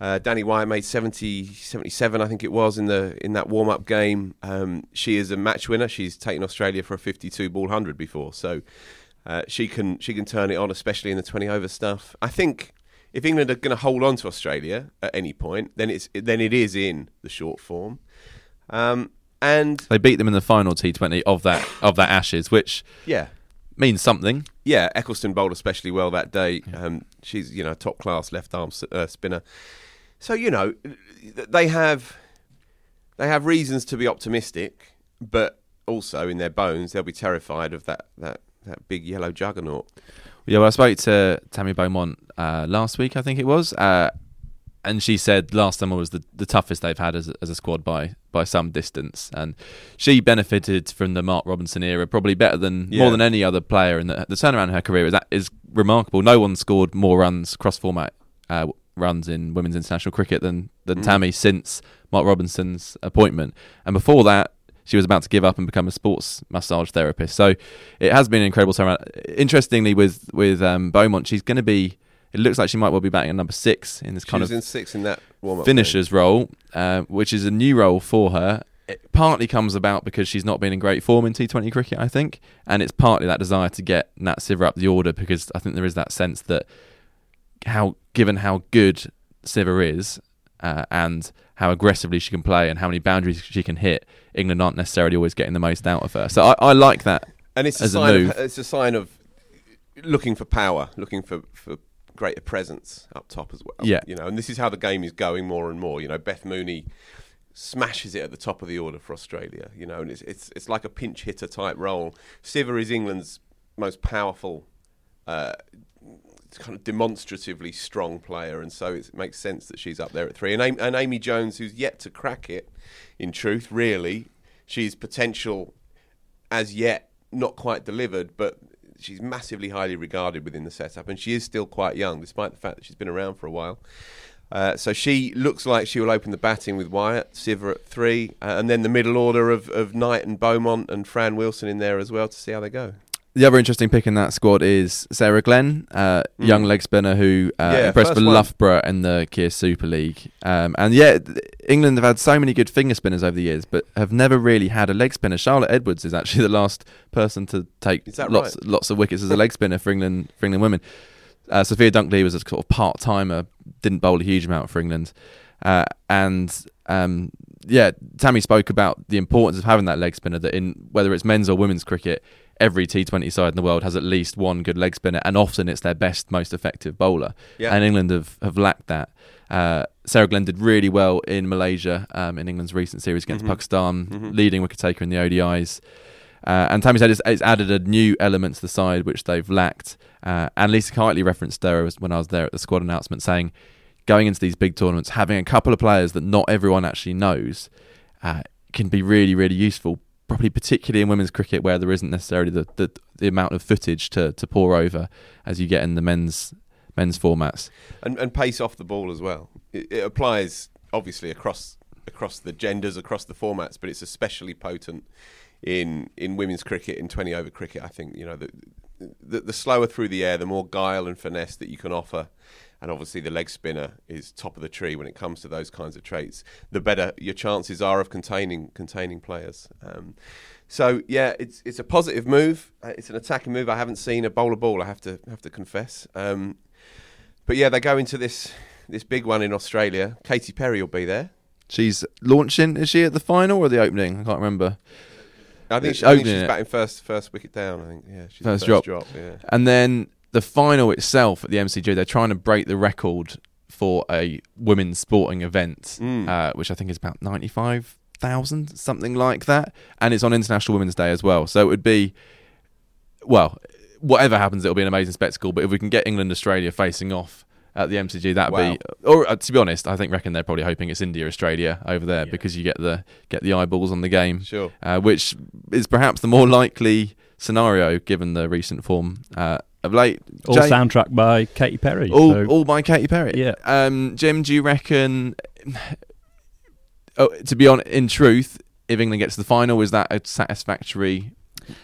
Uh, Danni Wyatt made 70, 77, I think it was, in the in that warm up game. Um, she is a match winner. She's taken Australia for a 52 ball 100 before. So Uh, she can she can turn it on, especially in the twenty over stuff. I think if England are going to hold on to Australia at any point, then it's then it is in the short form. Um, and They beat them in the final T20 of that of that Ashes, which yeah, means something. yeah, Eccleston bowled especially well that day. Um, she's you know top class left arm uh, spinner. So you know they have they have reasons to be optimistic, but also in their bones they'll be terrified of that that, that big yellow juggernaut. Yeah, well, I spoke to Tammy Beaumont uh, last week, I think it was, uh, and she said last summer was the, the toughest they've had as a, as a squad by by some distance, and she benefited from the Mark Robinson era probably better than Yeah. more than any other player, and the, the turnaround in her career is is remarkable. No one scored more runs cross format uh, runs in women's international cricket than than Mm. Tammy since Mark Robinson's appointment, and before that. She was about to give up and become a sports massage therapist. So it has been an incredible turnaround. Interestingly, with with um, Beaumont, she's going to be. It looks like she might well be batting at number six in this She kind of in six in that finisher's role, uh, which is a new role for her. It partly comes about because she's not been in great form in T20 cricket, I think, and it's partly that desire to get Nat Sciver up the order because I think there is that sense that how, given how good Sciver is, uh, and how aggressively she can play and how many boundaries she can hit, England aren't necessarily always getting the most out of her. So I, I like that and it's a a sign. move. Of, it's a sign of looking for power, looking for, for greater presence up top as well. Yeah. you know, and this is how the game is going more and more. You know, Beth Mooney smashes it at the top of the order for Australia. You know, and it's it's it's like a pinch hitter type role. Sciver is England's most powerful. Uh, kind of demonstratively strong player, and so it makes sense that she's up there at three. And, Amy, and Amy Jones, who's yet to crack it, in truth, really, she's potential as yet not quite delivered, but she's massively highly regarded within the setup, and she is still quite young, despite the fact that she's been around for a while. Uh, so she looks like she will open the batting with Wyatt, Sciver at three, uh, and then the middle order of, of Knight and Beaumont and Fran Wilson in there as well to see how they go. The other interesting pick in that squad is Sarah Glenn, uh, young leg spinner who uh. Yeah, impressed for one. Loughborough in the Kia Super League. Um, and yeah, England have had so many good finger spinners over the years, but have never really had a leg spinner. Charlotte Edwards is actually the last person to take lots right? lots of wickets as a leg spinner for England for England women. Uh, Sophia Dunkley was a sort of part timer, didn't bowl a huge amount for England, uh, and um, yeah, Tammy spoke about the importance of having that leg spinner. That in whether it's men's or women's cricket, every T20 side in the world has at least one good leg spinner, and often it's their best, most effective bowler. Yeah. And England have, have lacked that. Uh, Sarah Glenn did really well in Malaysia um, in England's recent series against Mhm. Pakistan, Mhm. leading wicket taker in the ODIs. Uh, and Tammy said it's, it's added a new element to the side which they've lacked. Uh, and Lisa Keightley referenced her when I was there at the squad announcement, saying going into these big tournaments, having a couple of players that not everyone actually knows uh, can be really, really useful. Probably particularly in women's cricket, where there isn't necessarily the, the, the amount of footage to, to pour over as you get in the men's men's formats. and, and pace off the ball as well. It, it applies obviously across across the genders, across the formats, but it's especially potent in in women's cricket, in twenty over cricket. I think you know the, the the slower through the air, the more guile and finesse that you can offer. And obviously, the leg spinner is top of the tree when it comes to those kinds of traits. The better your chances are of containing containing players. Um, so yeah, it's it's a positive move. Uh, it's an attacking move. I haven't seen a bowler ball. I have to have to confess. Um, but yeah, they go into this this big one in Australia. Katy Perry will be there. She's launching. Is she at the final or the opening? I can't remember. I think, she, I think she's it. batting first first wicket down. I think yeah, she's the First drop. Yeah. And then the final itself at the MCG, they're trying to break the record for a women's sporting event, Mm. uh, which I think is about 95,000, something like that. And it's on International Women's Day as well. So it would be, well, whatever happens, it'll be an amazing spectacle. But if we can get England Australia facing off at the MCG, that'd Wow. be, or uh, to be honest, I think reckon they're probably hoping it's India Australia over there because you get the get the eyeballs on the game Sure. uh, which is perhaps the more likely scenario given the recent form uh, of late. All Jay- soundtrack by Katy Perry. all, so- all by Katy Perry. Yeah. Um, Jim, do you reckon? Oh, to be honest, in truth, if England gets to the final, is that a satisfactory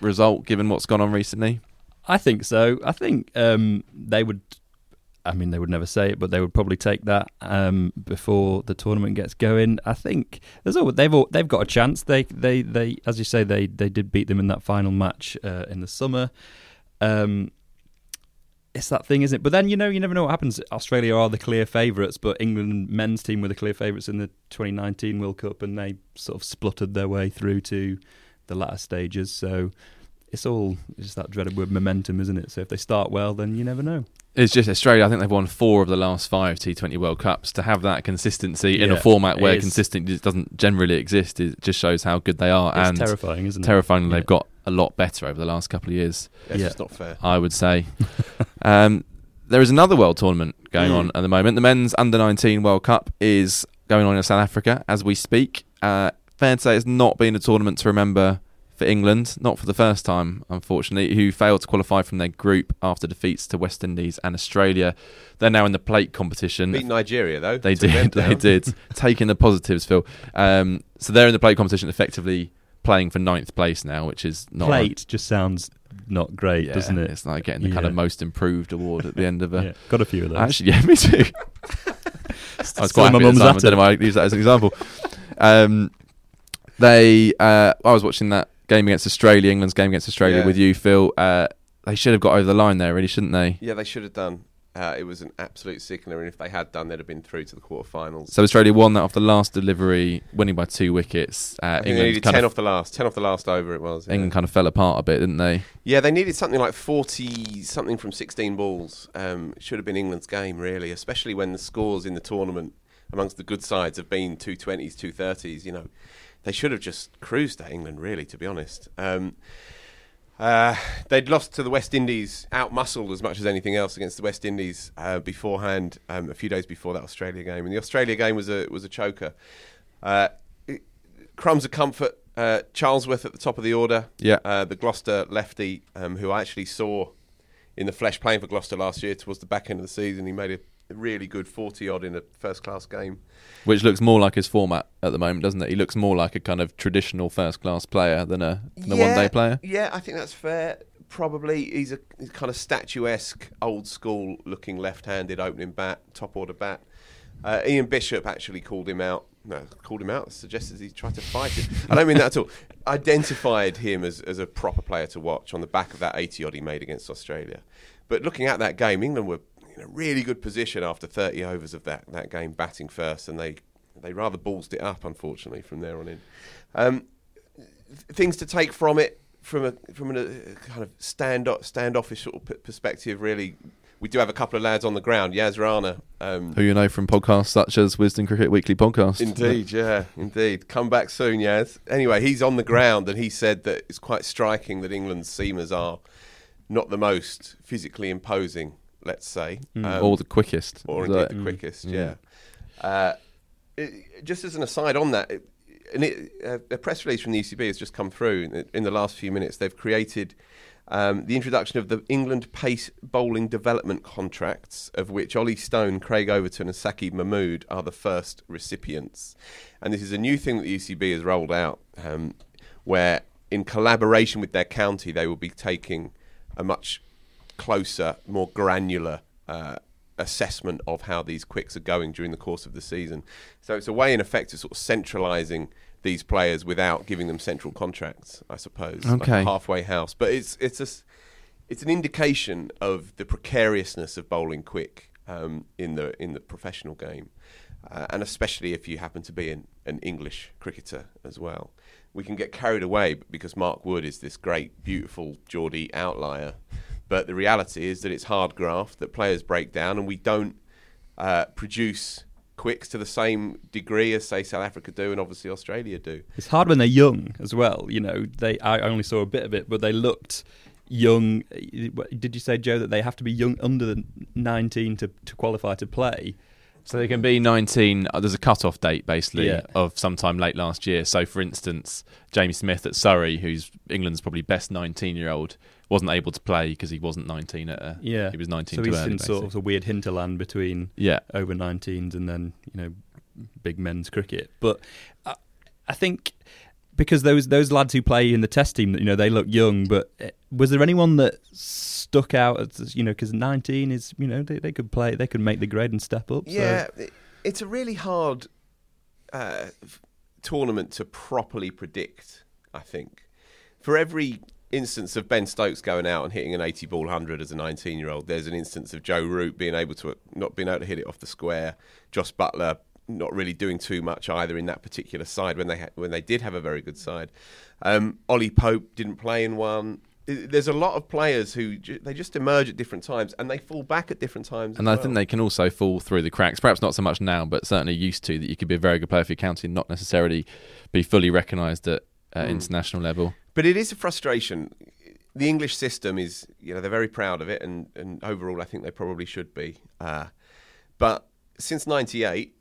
result given what's gone on recently? I think so. I think um, they would. I mean, they would never say it, but they would probably take that um, before the tournament gets going. I think there's all they've all, they've got a chance. They they they as you say they they did beat them in that final match uh, in the summer. Um, it's that thing, isn't it? But then you know, you never know what happens. Australia are the clear favourites, but England men's team were the clear favourites in the 2019 World Cup, and they sort of spluttered their way through to the latter stages. So it's all just that dreaded word momentum, isn't it? So if they start well, then you never know. It's just Australia. I think they've won four of the last five T20 World Cups. To have that consistency in Yeah, a format where where is. consistency doesn't generally exist, it just shows how good they are. It's and terrifying, isn't it? terrifying Yeah. they've got a lot better over the last couple of years. That's Yeah. just not fair. I would say. um, there is another world tournament going Mm. on at the moment. The men's under 19 World Cup is going on in South Africa as we speak. Uh, fair to say it's not been a tournament to remember for England, not for the first time, unfortunately, who failed to qualify from their group after defeats to West Indies and Australia. They're now in the plate competition. Beat Nigeria though. They did. They did. Taking the positives, Phil. Um, so they're in the plate competition, effectively playing for ninth place now, which is not Plate just sounds not great, yeah, doesn't it? It's like getting the kind of most improved award at the end of a. yeah, got a few of those. Actually, yeah, me too. I was quite my happy at mum's time. I at it. I use that as an example. Um, they, uh, I was watching that game against Australia, England's game against Australia Yeah. with you, Phil. Uh, they should have got over the line there, really, shouldn't they? Yeah, they should have done. Uh, it was an absolute sickener, and if they had done, they'd have been through to the quarterfinals. So Australia won that off the last delivery, winning by two wickets. Uh, I think they England needed ten of off the last, ten off the last over. It was. yeah. England kind of fell apart a bit, didn't they? Yeah, they needed something like 40 something from 16 balls. Um, it should have been England's game, really, especially when the scores in the tournament amongst the good sides have been 220s, 230s. You know, they should have just cruised at England, really, to be honest. Um, uh, they'd lost to the West Indies, outmuscled as much as anything else against the West Indies uh, beforehand, um, a few days before that Australia game. And the Australia game was a was a choker. Uh, it- crumbs of comfort. Uh, Charlesworth at the top of the order. Yeah. Uh, the Gloucester lefty, um, who I actually saw in the flesh playing for Gloucester last year towards the back end of the season. He made a really good 40 odd in a first class game. Which looks more like his format at the moment, doesn't it? He looks more like a kind of traditional first class player than a, than a one day player. Yeah, I think that's fair. Probably he's a he's kind of statuesque, old school looking left handed opening bat, top order bat. Uh, Ian Bishop actually called him out. No, called him out. Suggested he tried to fight him. I don't mean that at all. Identified him as, as a proper player to watch on the back of that 80 odd he made against Australia. But looking at that game, England were in a really good position after 30 overs of that, that game, batting first, and they they rather ballsed it up, unfortunately, from there on in. Um, things to take from it from a from a, kind of stand standoffish sort of p- perspective. Really, we do have a couple of lads on the ground. Yaz Rana, um, Who you know from podcasts such as Wisden Cricket Weekly Podcast. indeed, yeah, indeed. Come back soon, Yaz. Anyway, he's on the ground, and he said that it's quite striking that England's seamers are not the most physically imposing. Let's say, um, or the quickest. or indeed the quickest. yeah. Yeah. Uh, it, just as an aside on that, it, and it, uh, a press release from the ECB has just come through in the, in the last few minutes. They've created um, the introduction of the England Pace Bowling Development Contracts, of which Ollie Stone, Craig Overton, and Saqib Mahmood are the first recipients. And this is a new thing that the ECB has rolled out, um, where in collaboration with their county, they will be taking a much closer, more granular uh, assessment of how these quicks are going during the course of the season. So it's a way, in effect, of sort of centralising these players without giving them central contracts, I suppose, like Okay. a halfway house. But it's it's a it's an indication of the precariousness of bowling quick um, in the in the professional game, uh, and especially if you happen to be an, an English cricketer as well. We can get carried away because Mark Wood is this great, beautiful Geordie outlier, but the reality is that it's hard graft that players break down, and we don't uh, produce quicks to the same degree as say South Africa do, and obviously Australia do. It's hard when they're young as well. You know, they I only saw a bit of it, but they looked young. Did you say, Joe, that they have to be young under 19 to, to qualify to play? So they can be 19. Uh, there's a cut-off date basically Yeah. of sometime late last year. So, for instance, Jamie Smith at Surrey, who's England's probably best 19-year-old, wasn't able to play because he wasn't 19 at a, Yeah, he was 19 So too he's early. in sort of a weird hinterland between yeah, over 19s and then you know big men's cricket. But I, I think because those those lads who play in the test team, you know, they look young. But eh, was there anyone that stuck out? As, you know, because 19 is you know they, they could play, they could make the grade and step up. Yeah, it- it's a really hard uh, tournament to properly predict. I think for every instance of Ben Stokes going out and hitting an 80 ball 100 as a 19 year old. There's an instance of Joe Root being able to not being able to hit it off the square. Jos Buttler not really doing too much either in that particular side when they ha- when they did have a very good side. Um, Ollie Pope didn't play in one. There's a lot of players who ju- they just emerge at different times and they fall back at different times. And I well. think they can also fall through the cracks. Perhaps not so much now, but certainly used to. That you could be a very good player for your county and not necessarily be fully recognised at uh, international level. But it is a frustration. The English system is, you know, they're very proud of it, and, and overall, I think they probably should be. Uh, but since '98,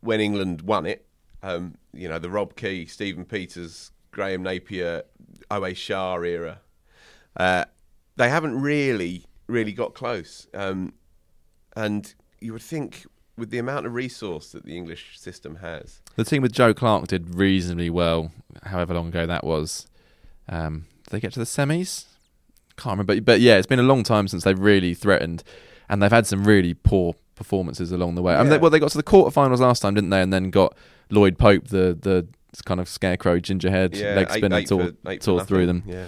when England won it, um, you know, the Rob Key, Stephen Peters, Graham Napier, Owais Shah era, uh, they haven't really, really got close. Um, and you would think, with the amount of resource that the English system has, The team with Joe Clarke did reasonably well, however long ago that was. Um, did they get to the semis? Can't remember. But, but yeah, it's been a long time since they've really threatened, and they've had some really poor performances along the way. I mean, they, well, they got to the quarterfinals last time, didn't they? And then got Lloyd Pope, the the kind of scarecrow gingerhead leg eight- spinner, eight tore, for- tore through them. Yeah.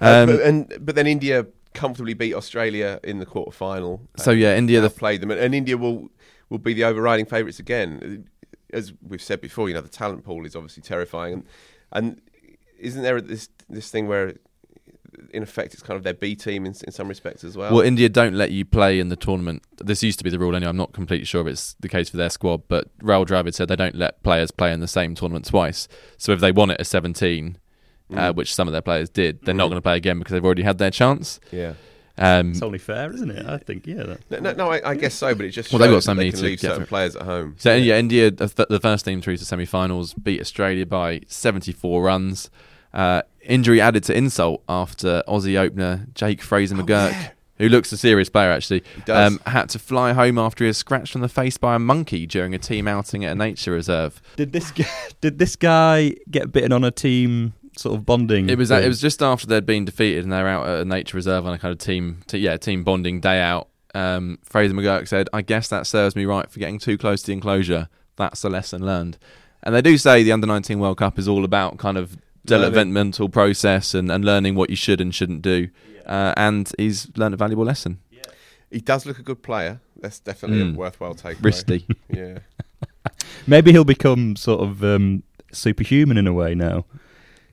Um, uh, but, and but then India comfortably beat Australia in the quarter final. So, yeah, India, the- played them, and, and India will will be the overriding favourites again. As we've said before, you know the talent pool is obviously terrifying, and and isn't there this this thing where in effect it's kind of their B team in, in some respects as well? Well, India don't let you play in the tournament. This used to be the rule anyway. I'm not completely sure if it's the case for their squad, but Rahul Dravid said they don't let players play in the same tournament twice. So if they won it at 17, Mm. uh, which some of their players did, they're not going to play again because they've already had their chance. yeah. Um, It's only fair, isn't it? I think, yeah. No, no, no I, I guess so, but it just Well, they've got shows so that they many can to leave get certain players at home. so yeah, India, the, the first team through to semi-finals, beat Australia by 74 runs. Uh, injury added to insult after Aussie opener Jake Fraser McGurk, who looks a serious player actually, Oh. Um, had to fly home after he was scratched on the face by a monkey during a team outing at a nature reserve. did this guy, did this guy get bitten on a team sort of bonding? It was thing? it was just after they'd been defeated and they're out at a nature reserve on a kind of team, t- yeah, team bonding day out. Um, Fraser McGurk said, "I guess that serves me right for getting too close to the enclosure. That's the lesson learned." And they do say the under nineteen World Cup is all about kind of Learning. Developmental process and, and learning what you should and shouldn't do. Uh, and he's learned a valuable lesson. He does look a good player. That's definitely Mm. a worthwhile take. Risky. Yeah. Maybe he'll become sort of um, superhuman in a way now.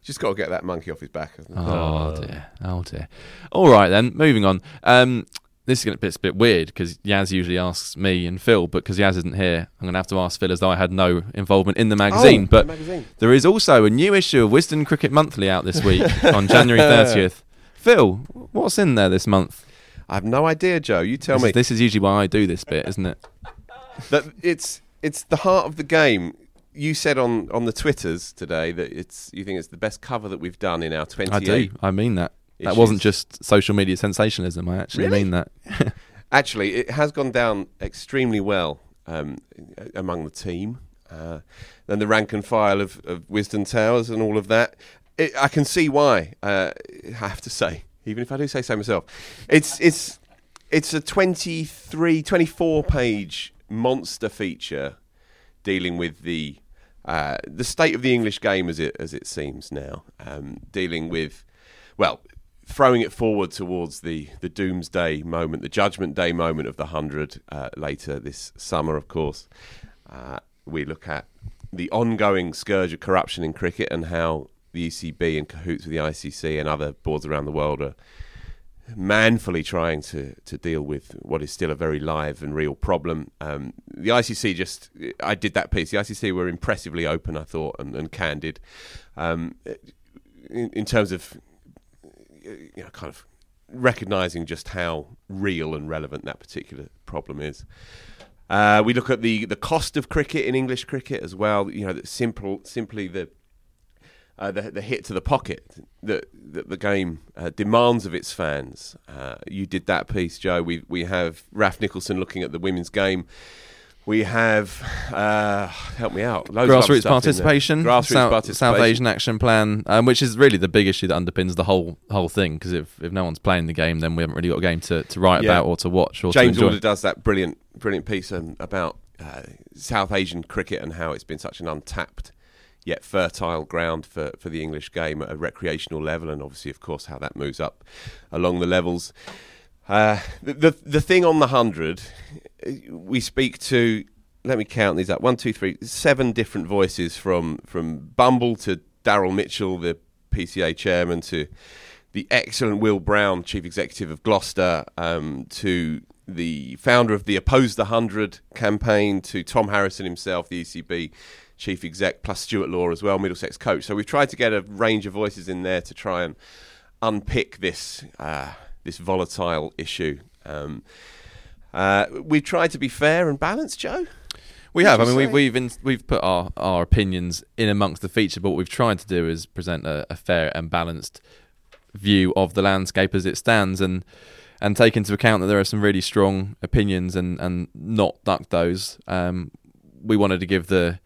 Just got to get that monkey off his back. hasn't he? Oh dear. Oh dear. All right then. Moving on. Um, this is going to be a bit weird because Yaz usually asks me and Phil, but because Yaz isn't here, I'm going to have to ask Phil as though I had no involvement in the oh, magazine. Oh, but the magazine. there is also a new issue of Wisden Cricket Monthly out this week on January 30th. Phil, what's in there this month? I have no idea, Joe. You tell this, me. Is, this is usually why I do this bit, isn't it? that it's it's the heart of the game. You said on, on the Twitters today that it's you think it's the best cover that we've done in our 28. I do. I mean that. That issues. wasn't just social media sensationalism. I actually Really? mean that. Actually, it has gone down extremely well um, among the team. Uh, and the rank and file of, of Wisden Towers and all of that. It, I can see why. Uh, I have to say, even if I do say so myself, it's it's it's a 23, 24 page monster feature dealing with the uh, the state of the English game as it as it seems now. Um, dealing with well, throwing it forward towards the, the doomsday moment, the judgment day moment of the 100 uh, later this summer, of course. Uh, we look at the ongoing scourge of corruption in cricket and how the ECB, in cahoots with the ICC and other boards around the world, are manfully trying to, to deal with what is still a very live and real problem. Um, the ICC just, I did that piece. The ICC were impressively open, I thought, and, and candid um, in, in terms of you know, kind of recognizing just how real and relevant that particular problem is. Uh, we look at the, the cost of cricket in English cricket as well. You know, simple, simply the uh, the, the hit to the pocket that, that the game uh, demands of its fans. Uh, you did that piece, Joe. We we have Raf Nicholson looking at the women's game. We have uh, help me out. Loads grassroots participation, Grassroots South, participation. South Asian Action Plan, um, which is really the big issue that underpins the whole whole thing. Because if, if no one's playing the game, then we haven't really got a game to, to write Yeah. about or to watch or James. Order does that brilliant, brilliant piece um, about uh, South Asian cricket and how it's been such an untapped yet fertile ground for, for the English game at a recreational level, and obviously, of course, how that moves up along the levels. Uh, the, the the thing on the hundred, we speak to. Let me count these up. One, two, three, seven different voices from from Bumble to Daryl Mitchell, the PCA chairman, to the excellent Will Brown, chief executive of Gloucester, um, to the founder of the Oppose the Hundred campaign, to Tom Harrison himself, the ECB chief exec, plus Stuart Law as well, Middlesex coach. So we've tried to get a range of voices in there to try and unpick this uh, this volatile issue. Um, uh, we've tried to be fair and balanced, Joe. We have. I mean, we've we've in, we've put our, our opinions in amongst the feature, but what we've tried to do is present a, a fair and balanced view of the landscape as it stands, and and take into account that there are some really strong opinions, and and not duck those. Um, we wanted to give the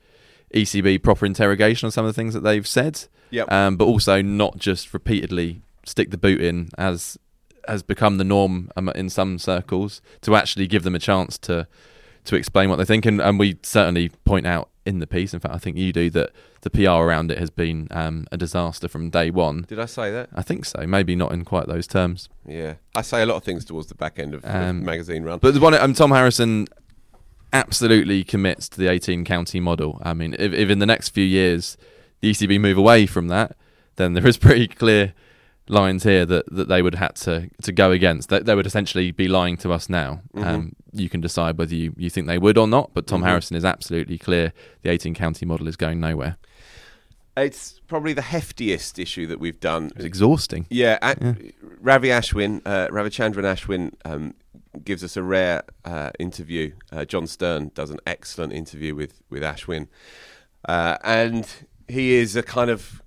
ECB proper interrogation on some of the things that they've said, Yep. um, but also not just repeatedly stick the boot in as has become the norm um, in some circles. To actually give them a chance to to explain what they think, and, and we certainly point out in the piece. In fact, I think you do that. The PR around it has been um, a disaster from day one. Did I say that? I think so. Maybe not in quite those terms. Yeah, I say a lot of things towards the back end of the Um, magazine run. But the one, um, Tom Harrison absolutely commits to the 18 county model. I mean, if, if in the next few years the ECB move away from that, then there is pretty clear lines here that, that they would have to to go against. They, they would essentially be lying to us now. Mm-hmm. Um, you can decide whether you, you think they would or not. But Tom Mhm. Harrison is absolutely clear. The 18 county model is going nowhere. It's probably the heftiest issue that we've done. It's exhausting. Yeah, Yeah. Ravi Ashwin, uh, Ravichandran Ashwin, um, gives us a rare uh, interview. Uh, John Stern does an excellent interview with with Ashwin, uh, and he is a kind of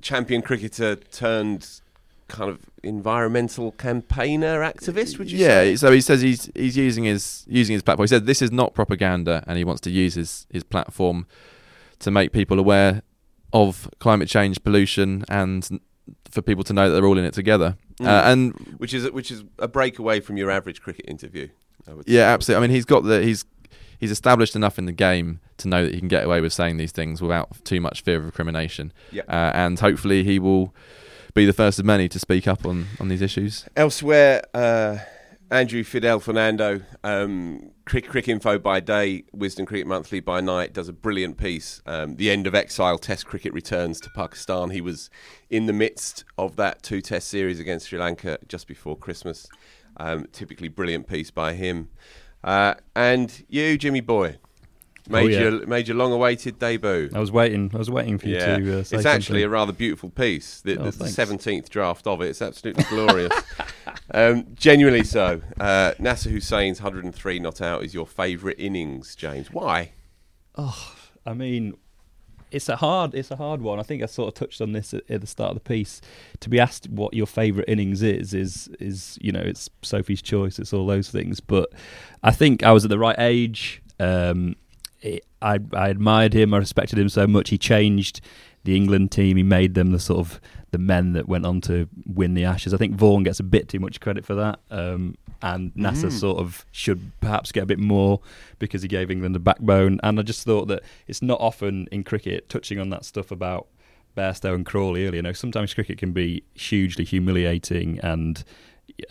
champion cricketer turned kind of environmental campaigner activist. Would you yeah, say? so he says he's he's using his using his platform. He said this is not propaganda, and he wants to use his his platform to make people aware of climate change, pollution, and for people to know that they're all in it together. Mm. Uh, and which is which is a break away from your average cricket interview. I would yeah, absolutely. I mean, he's got the he's he's established enough in the game to know that he can get away with saying these things without too much fear of recrimination. Yeah. Uh, and hopefully, he will be the first of many to speak up on on these issues. Elsewhere, uh, Andrew Fidel Fernando, um, Cricket, Cricket Info by day, Wisden Cricket Monthly by night, does a brilliant piece. Um, the end of exile Test cricket returns to Pakistan. He was in the midst of that two Test series against Sri Lanka just before Christmas. Um, typically brilliant piece by him. Uh, and you, Jimmy Boy, made Oh, yeah. your made your long-awaited debut. I was waiting. I was waiting for you Yeah, to. Uh, say it's actually a rather beautiful piece. The, Oh, the thanks. seventeenth draft of it. It's absolutely glorious. um, genuinely so. Uh, Nasser Hussain's 103 not out is your favourite innings, James. Why? Oh, I mean, it's a hard. It's a hard one. I think I sort of touched on this at, at the start of the piece. To be asked what your favourite innings is, is is you know, it's Sophie's choice. It's all those things. But I think I was at the right age. Um, it, I I admired him. I respected him so much. He changed the England team. He made them the sort of the men that went on to win the Ashes. I think Vaughan gets a bit too much credit for that, um, and Nasser sort of should perhaps get a bit more because he gave England a backbone. And I just thought that it's not often in cricket touching on that stuff about Bairstow and Crawley earlier. You know, sometimes cricket can be hugely humiliating and.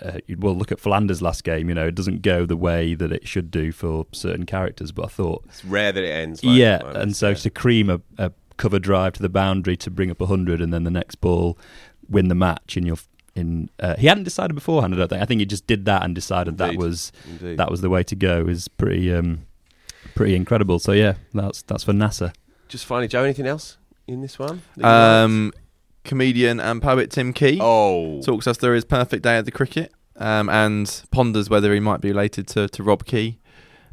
Uh, well, look at Flanders last game. You know, it doesn't go the way that it should do for certain characters. But I thought It's rare that it ends. Like yeah, that, and so yeah. to cream a, a cover drive to the boundary to bring up 100 and then the next ball win the match in your in uh, he hadn't decided beforehand I don't think I think he just did that and decided that was Indeed. that was the way to go is pretty um pretty incredible so yeah that's that's for Nasser Just finally, Joe. Anything else in this one? that you? Um, comedian and poet Tim Key oh, talks us through his perfect day at the cricket um, and ponders whether he might be related to, to Rob Key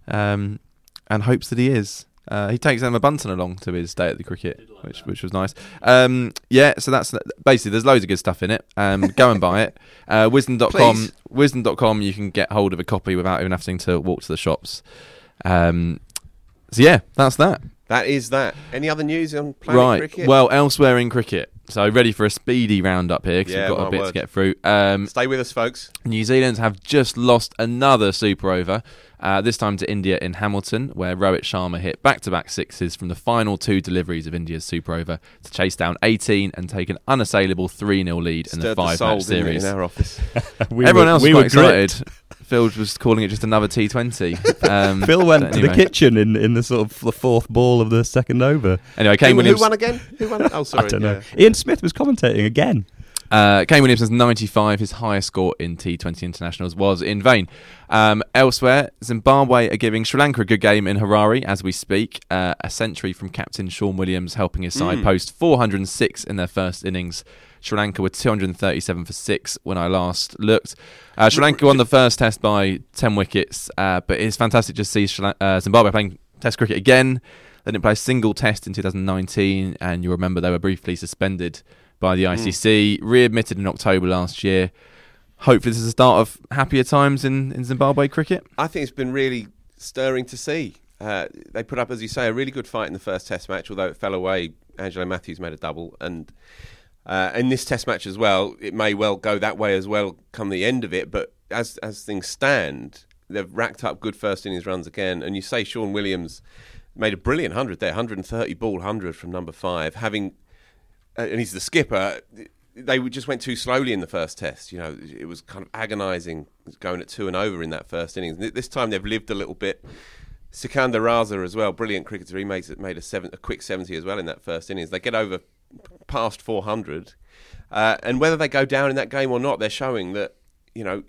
um, and hopes that he is. Uh, he takes Emma Bunton along to his day at the cricket, which which was nice. Um, yeah, so that's basically there's loads of good stuff in it. Um, go and buy it. Uh, wisden.com, Please. wisden.com. You can get hold of a copy without even having to walk to the shops. Um, so yeah, that's that. that is that. Any other news on Planet right. Cricket? Well, elsewhere in cricket. So ready for a speedy roundup here because Yeah, we've got a bit word. to get through. Um, stay with us, folks. New Zealand have just lost another super over uh, this time to India in Hamilton, where Rohit Sharma hit back to back sixes from the final two deliveries of India's Super Over to chase down 18 and take an unassailable 3 0 lead in the Stirred five soul, match series. in our office. We Everyone were- else we was were quite gripped. excited. Phil was calling it just another T20. Um, Phil went but to the kitchen in, in the sort of the fourth ball of the second over. Anyway, Kane who, who won again? Who won? Oh, sorry. I don't know. yeah. Ian Smith was commentating again. Uh, Kane Williamson's 95, his highest score in T20 internationals, was in vain. Um, elsewhere, Zimbabwe are giving Sri Lanka a good game in Harare as we speak. Uh, a century from captain Sean Williams helping his side post 406 in their first innings. Sri Lanka were 237 for six when I last looked. Uh, Sri Lanka won the first test by 10 wickets, uh, but it's fantastic to see Sri uh, Zimbabwe playing Test cricket again. They didn't play a single test in 2019, and you remember they were briefly suspended by the ICC, readmitted in October last year. Hopefully, this is the start of happier times in, in Zimbabwe cricket. I think it's been really stirring to see. Uh, they put up, as you say, a really good fight in the first Test match, although it fell away. Angelo Mathews made a double, and uh, in this Test match as well, it may well go that way as well come the end of it. But as as things stand, they've racked up good first innings runs again. And you say Sean Williams made a brilliant hundred there, 130 ball hundred from number five, having and he's the skipper. They just went too slowly in the first test. You know, it was kind of agonising going at two and over in that first innings. This time they've lived a little bit. Sikandar Raza as well, brilliant cricketer. He made made a seven, a quick seventy as well in that first innings. They get over past four hundred, uh, and whether they go down in that game or not, they're showing that you know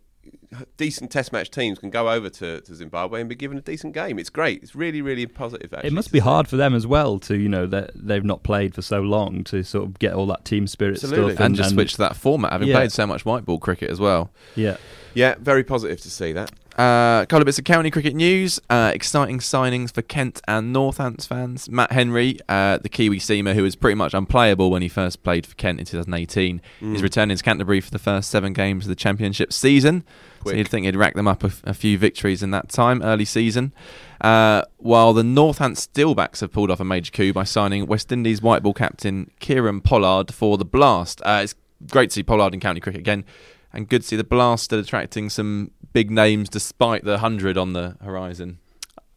decent Test match teams can go over to, to Zimbabwe and be given a decent game. It's great. It's really really positive. Actually, It must be see. hard for them as well to, you know, that they've not played for so long to sort of get all that team spirit Absolutely. stuff And, just switch to that format, having Yeah. played so much white ball cricket as well. Yeah. Yeah, very positive to see that. Uh, a couple of bits of county cricket news. Uh, exciting signings for Kent and Northants fans. Matt Henry, uh, the Kiwi seamer who was pretty much unplayable when he first played for Kent in 2018, is returning to Canterbury for the first seven games of the championship season. So you'd think he'd rack them up a, f- a few victories in that time, early season. Uh, while the Northants Steelbacks have pulled off a major coup by signing West Indies white ball captain Kieron Pollard for the Blast. Uh, it's great to see Pollard in county cricket again, and good to see the Blast still attracting some big names despite the 100 on the horizon.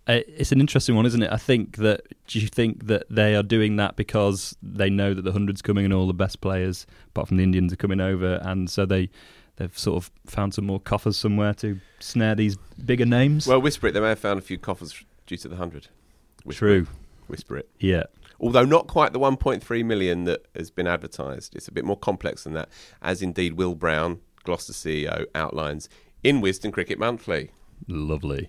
Uh, It's an interesting one, isn't it? I think that. Do you think that they are doing that because they know that the hundred's coming and all the best players, apart from the Indians, are coming over, and so they they've sort of found some more coffers somewhere to snare these bigger names? Well, whisper it. They may have found a few coffers due to the hundred. Whisper True. Whisper it. Yeah. Although not quite the 1.3 million that has been advertised. It's a bit more complex than that, as indeed Will Brown, Gloucester CEO, outlines in Wisden Cricket Monthly. Lovely.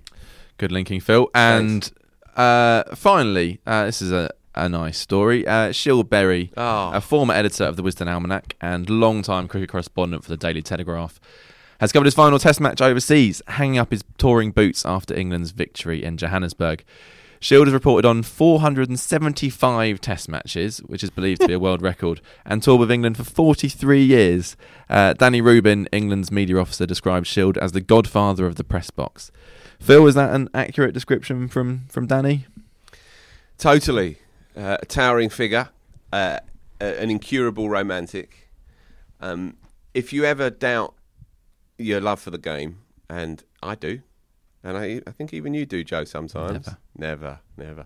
Good linking, Phil. And uh, finally, uh, this is a, a nice story. Uh, Berry, Oh. a former editor of the Wisden Almanac and long-time cricket correspondent for the Daily Telegraph, has covered his final Test match overseas, hanging up his touring boots after England's victory in Johannesburg. Scyld has reported on 475 Test matches, which is believed to be a world record, and toured with England for 43 years. Uh, Danny Reuben, England's media officer, described Scyld as the godfather of the press box. Phil, is that an accurate description from, from Danny? Totally. Uh, a towering figure, uh, an incurable romantic. Um, if you ever doubt your love for the game, and I do, and I, I think even you do, Joe, sometimes. Never. Never, never.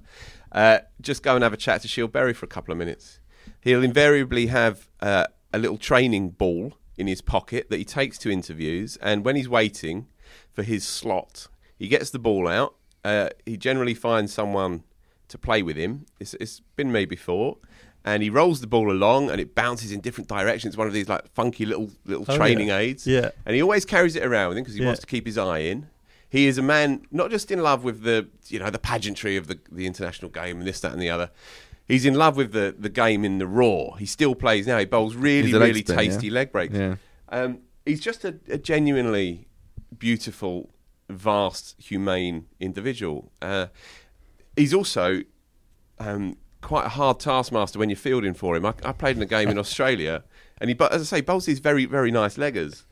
Uh, just go and have a chat to Scyld Berry for a couple of minutes. He'll invariably have uh, a little training ball in his pocket that he takes to interviews, and when he's waiting for his slot, he gets the ball out. Uh, he generally finds someone to play with him. It's, it's been me before. And he rolls the ball along, and it bounces in different directions. One of these like funky little little Oh, training yeah. aids. Yeah. And he always carries it around with him because he Yeah. wants to keep his eye in. He is a man not just in love with the you know the pageantry of the the international game and this that and the other. He's in love with the the game in the raw. He still plays now. He bowls really He's a leg really spin, yeah? tasty leg breaks. Yeah. Um, he's just a, a genuinely beautiful, vast, humane individual. Uh, he's also um, quite a hard taskmaster when you're fielding for him. I, I played in a game in Australia, and he, but as I say, bowls these very, very nice leggers.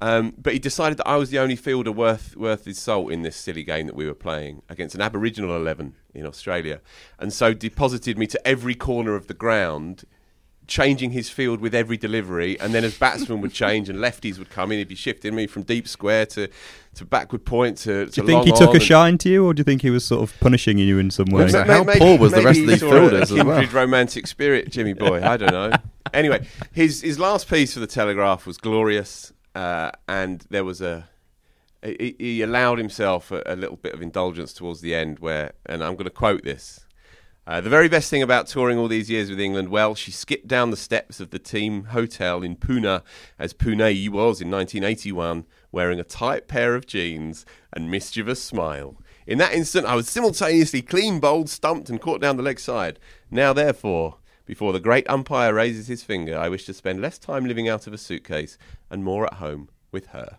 Um, but he decided that I was the only fielder worth worth his salt in this silly game that we were playing against an Aboriginal eleven in Australia, and so deposited me to every corner of the ground changing his field with every delivery, and then as batsmen would change and lefties would come in, he'd be shifting me from deep square to, to backward point to. to Do you think he took a shine to you, or do you think he was sort of punishing you in some way? Was how maybe- poor was the rest of he these saw a fielders as well? romantic spirit, Jimmy boy. I don't know. anyway, his his last piece for the Telegraph was glorious, uh, and there was a. He, he allowed himself a, a little bit of indulgence towards the end, where, and I'm going to quote this. Uh, the very best thing about touring all these years with England, well, she skipped down the steps of the team hotel in Pune, as Pune was in 1981, wearing a tight pair of jeans and mischievous smile. In that instant, I was simultaneously clean bowled, stumped, and caught down the leg side. Now, therefore, before the great umpire raises his finger, I wish to spend less time living out of a suitcase and more at home with her.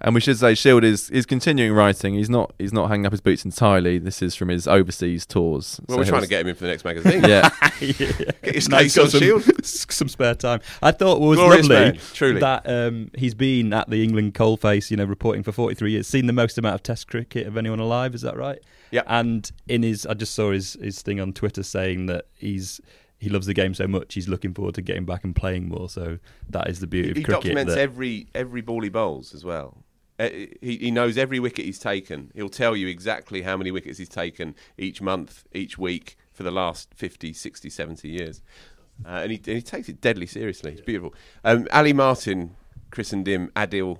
And we should say Scyld is, is continuing writing. He's not he's not hanging up his boots entirely. This is from his overseas tours. Well, So we're he'll trying to get him in for the next magazine. Yeah, Get his Nice, case got on some, Scyld. some spare time. I thought it was Glorious lovely man, truly. that um, he's been at the England coalface, you know, reporting for 43 years, seen the most amount of Test cricket of anyone alive. Is that right? Yeah. And in his, I just saw his his thing on Twitter saying that he's he loves the game so much he's looking forward to getting back and playing more. So that is the beauty he of cricket. He documents that- every every ball he bowls as well. Uh, he, he knows every wicket he's taken. He'll tell you exactly how many wickets he's taken each month, each week for the last 50, 60, 70 years. Uh, and, he, and he takes it deadly seriously. It's beautiful. Um, Ali Martin christened him Adil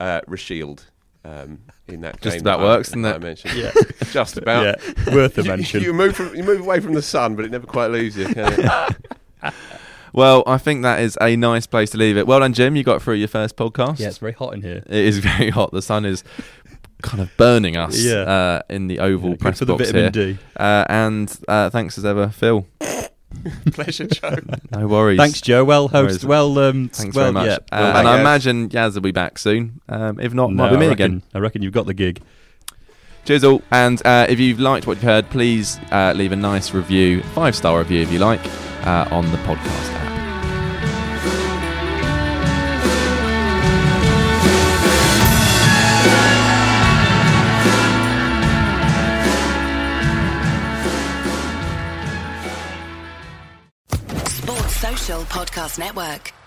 uh, Rashield um, in that Just about that I- works, doesn't that it? I mentioned. Yeah. Just about. yeah, worth a mention. You, move from, you move away from the sun, but it never quite leaves you. can it? Well, I think that is a nice place to leave it. Well done, Jim. You got through your first podcast. yeah, it's very hot in here. It is very hot. The sun is kind of burning us Yeah. uh, in the oval Yeah, good press for the box vitamin here. D. Uh, and uh, thanks as ever, Phil. Pleasure, Joe. No worries. Thanks, Joe. Well No host. worries. Well, um, Thanks well, very much. Yeah, Uh, well and I imagine Yaz will be back soon. Um, if not, No, might be me again. I reckon you've got the gig. Cheers all. And uh, if you've liked what you've heard, please uh, leave a nice review, five star review if you like, uh, on the podcast app. Podcast Network.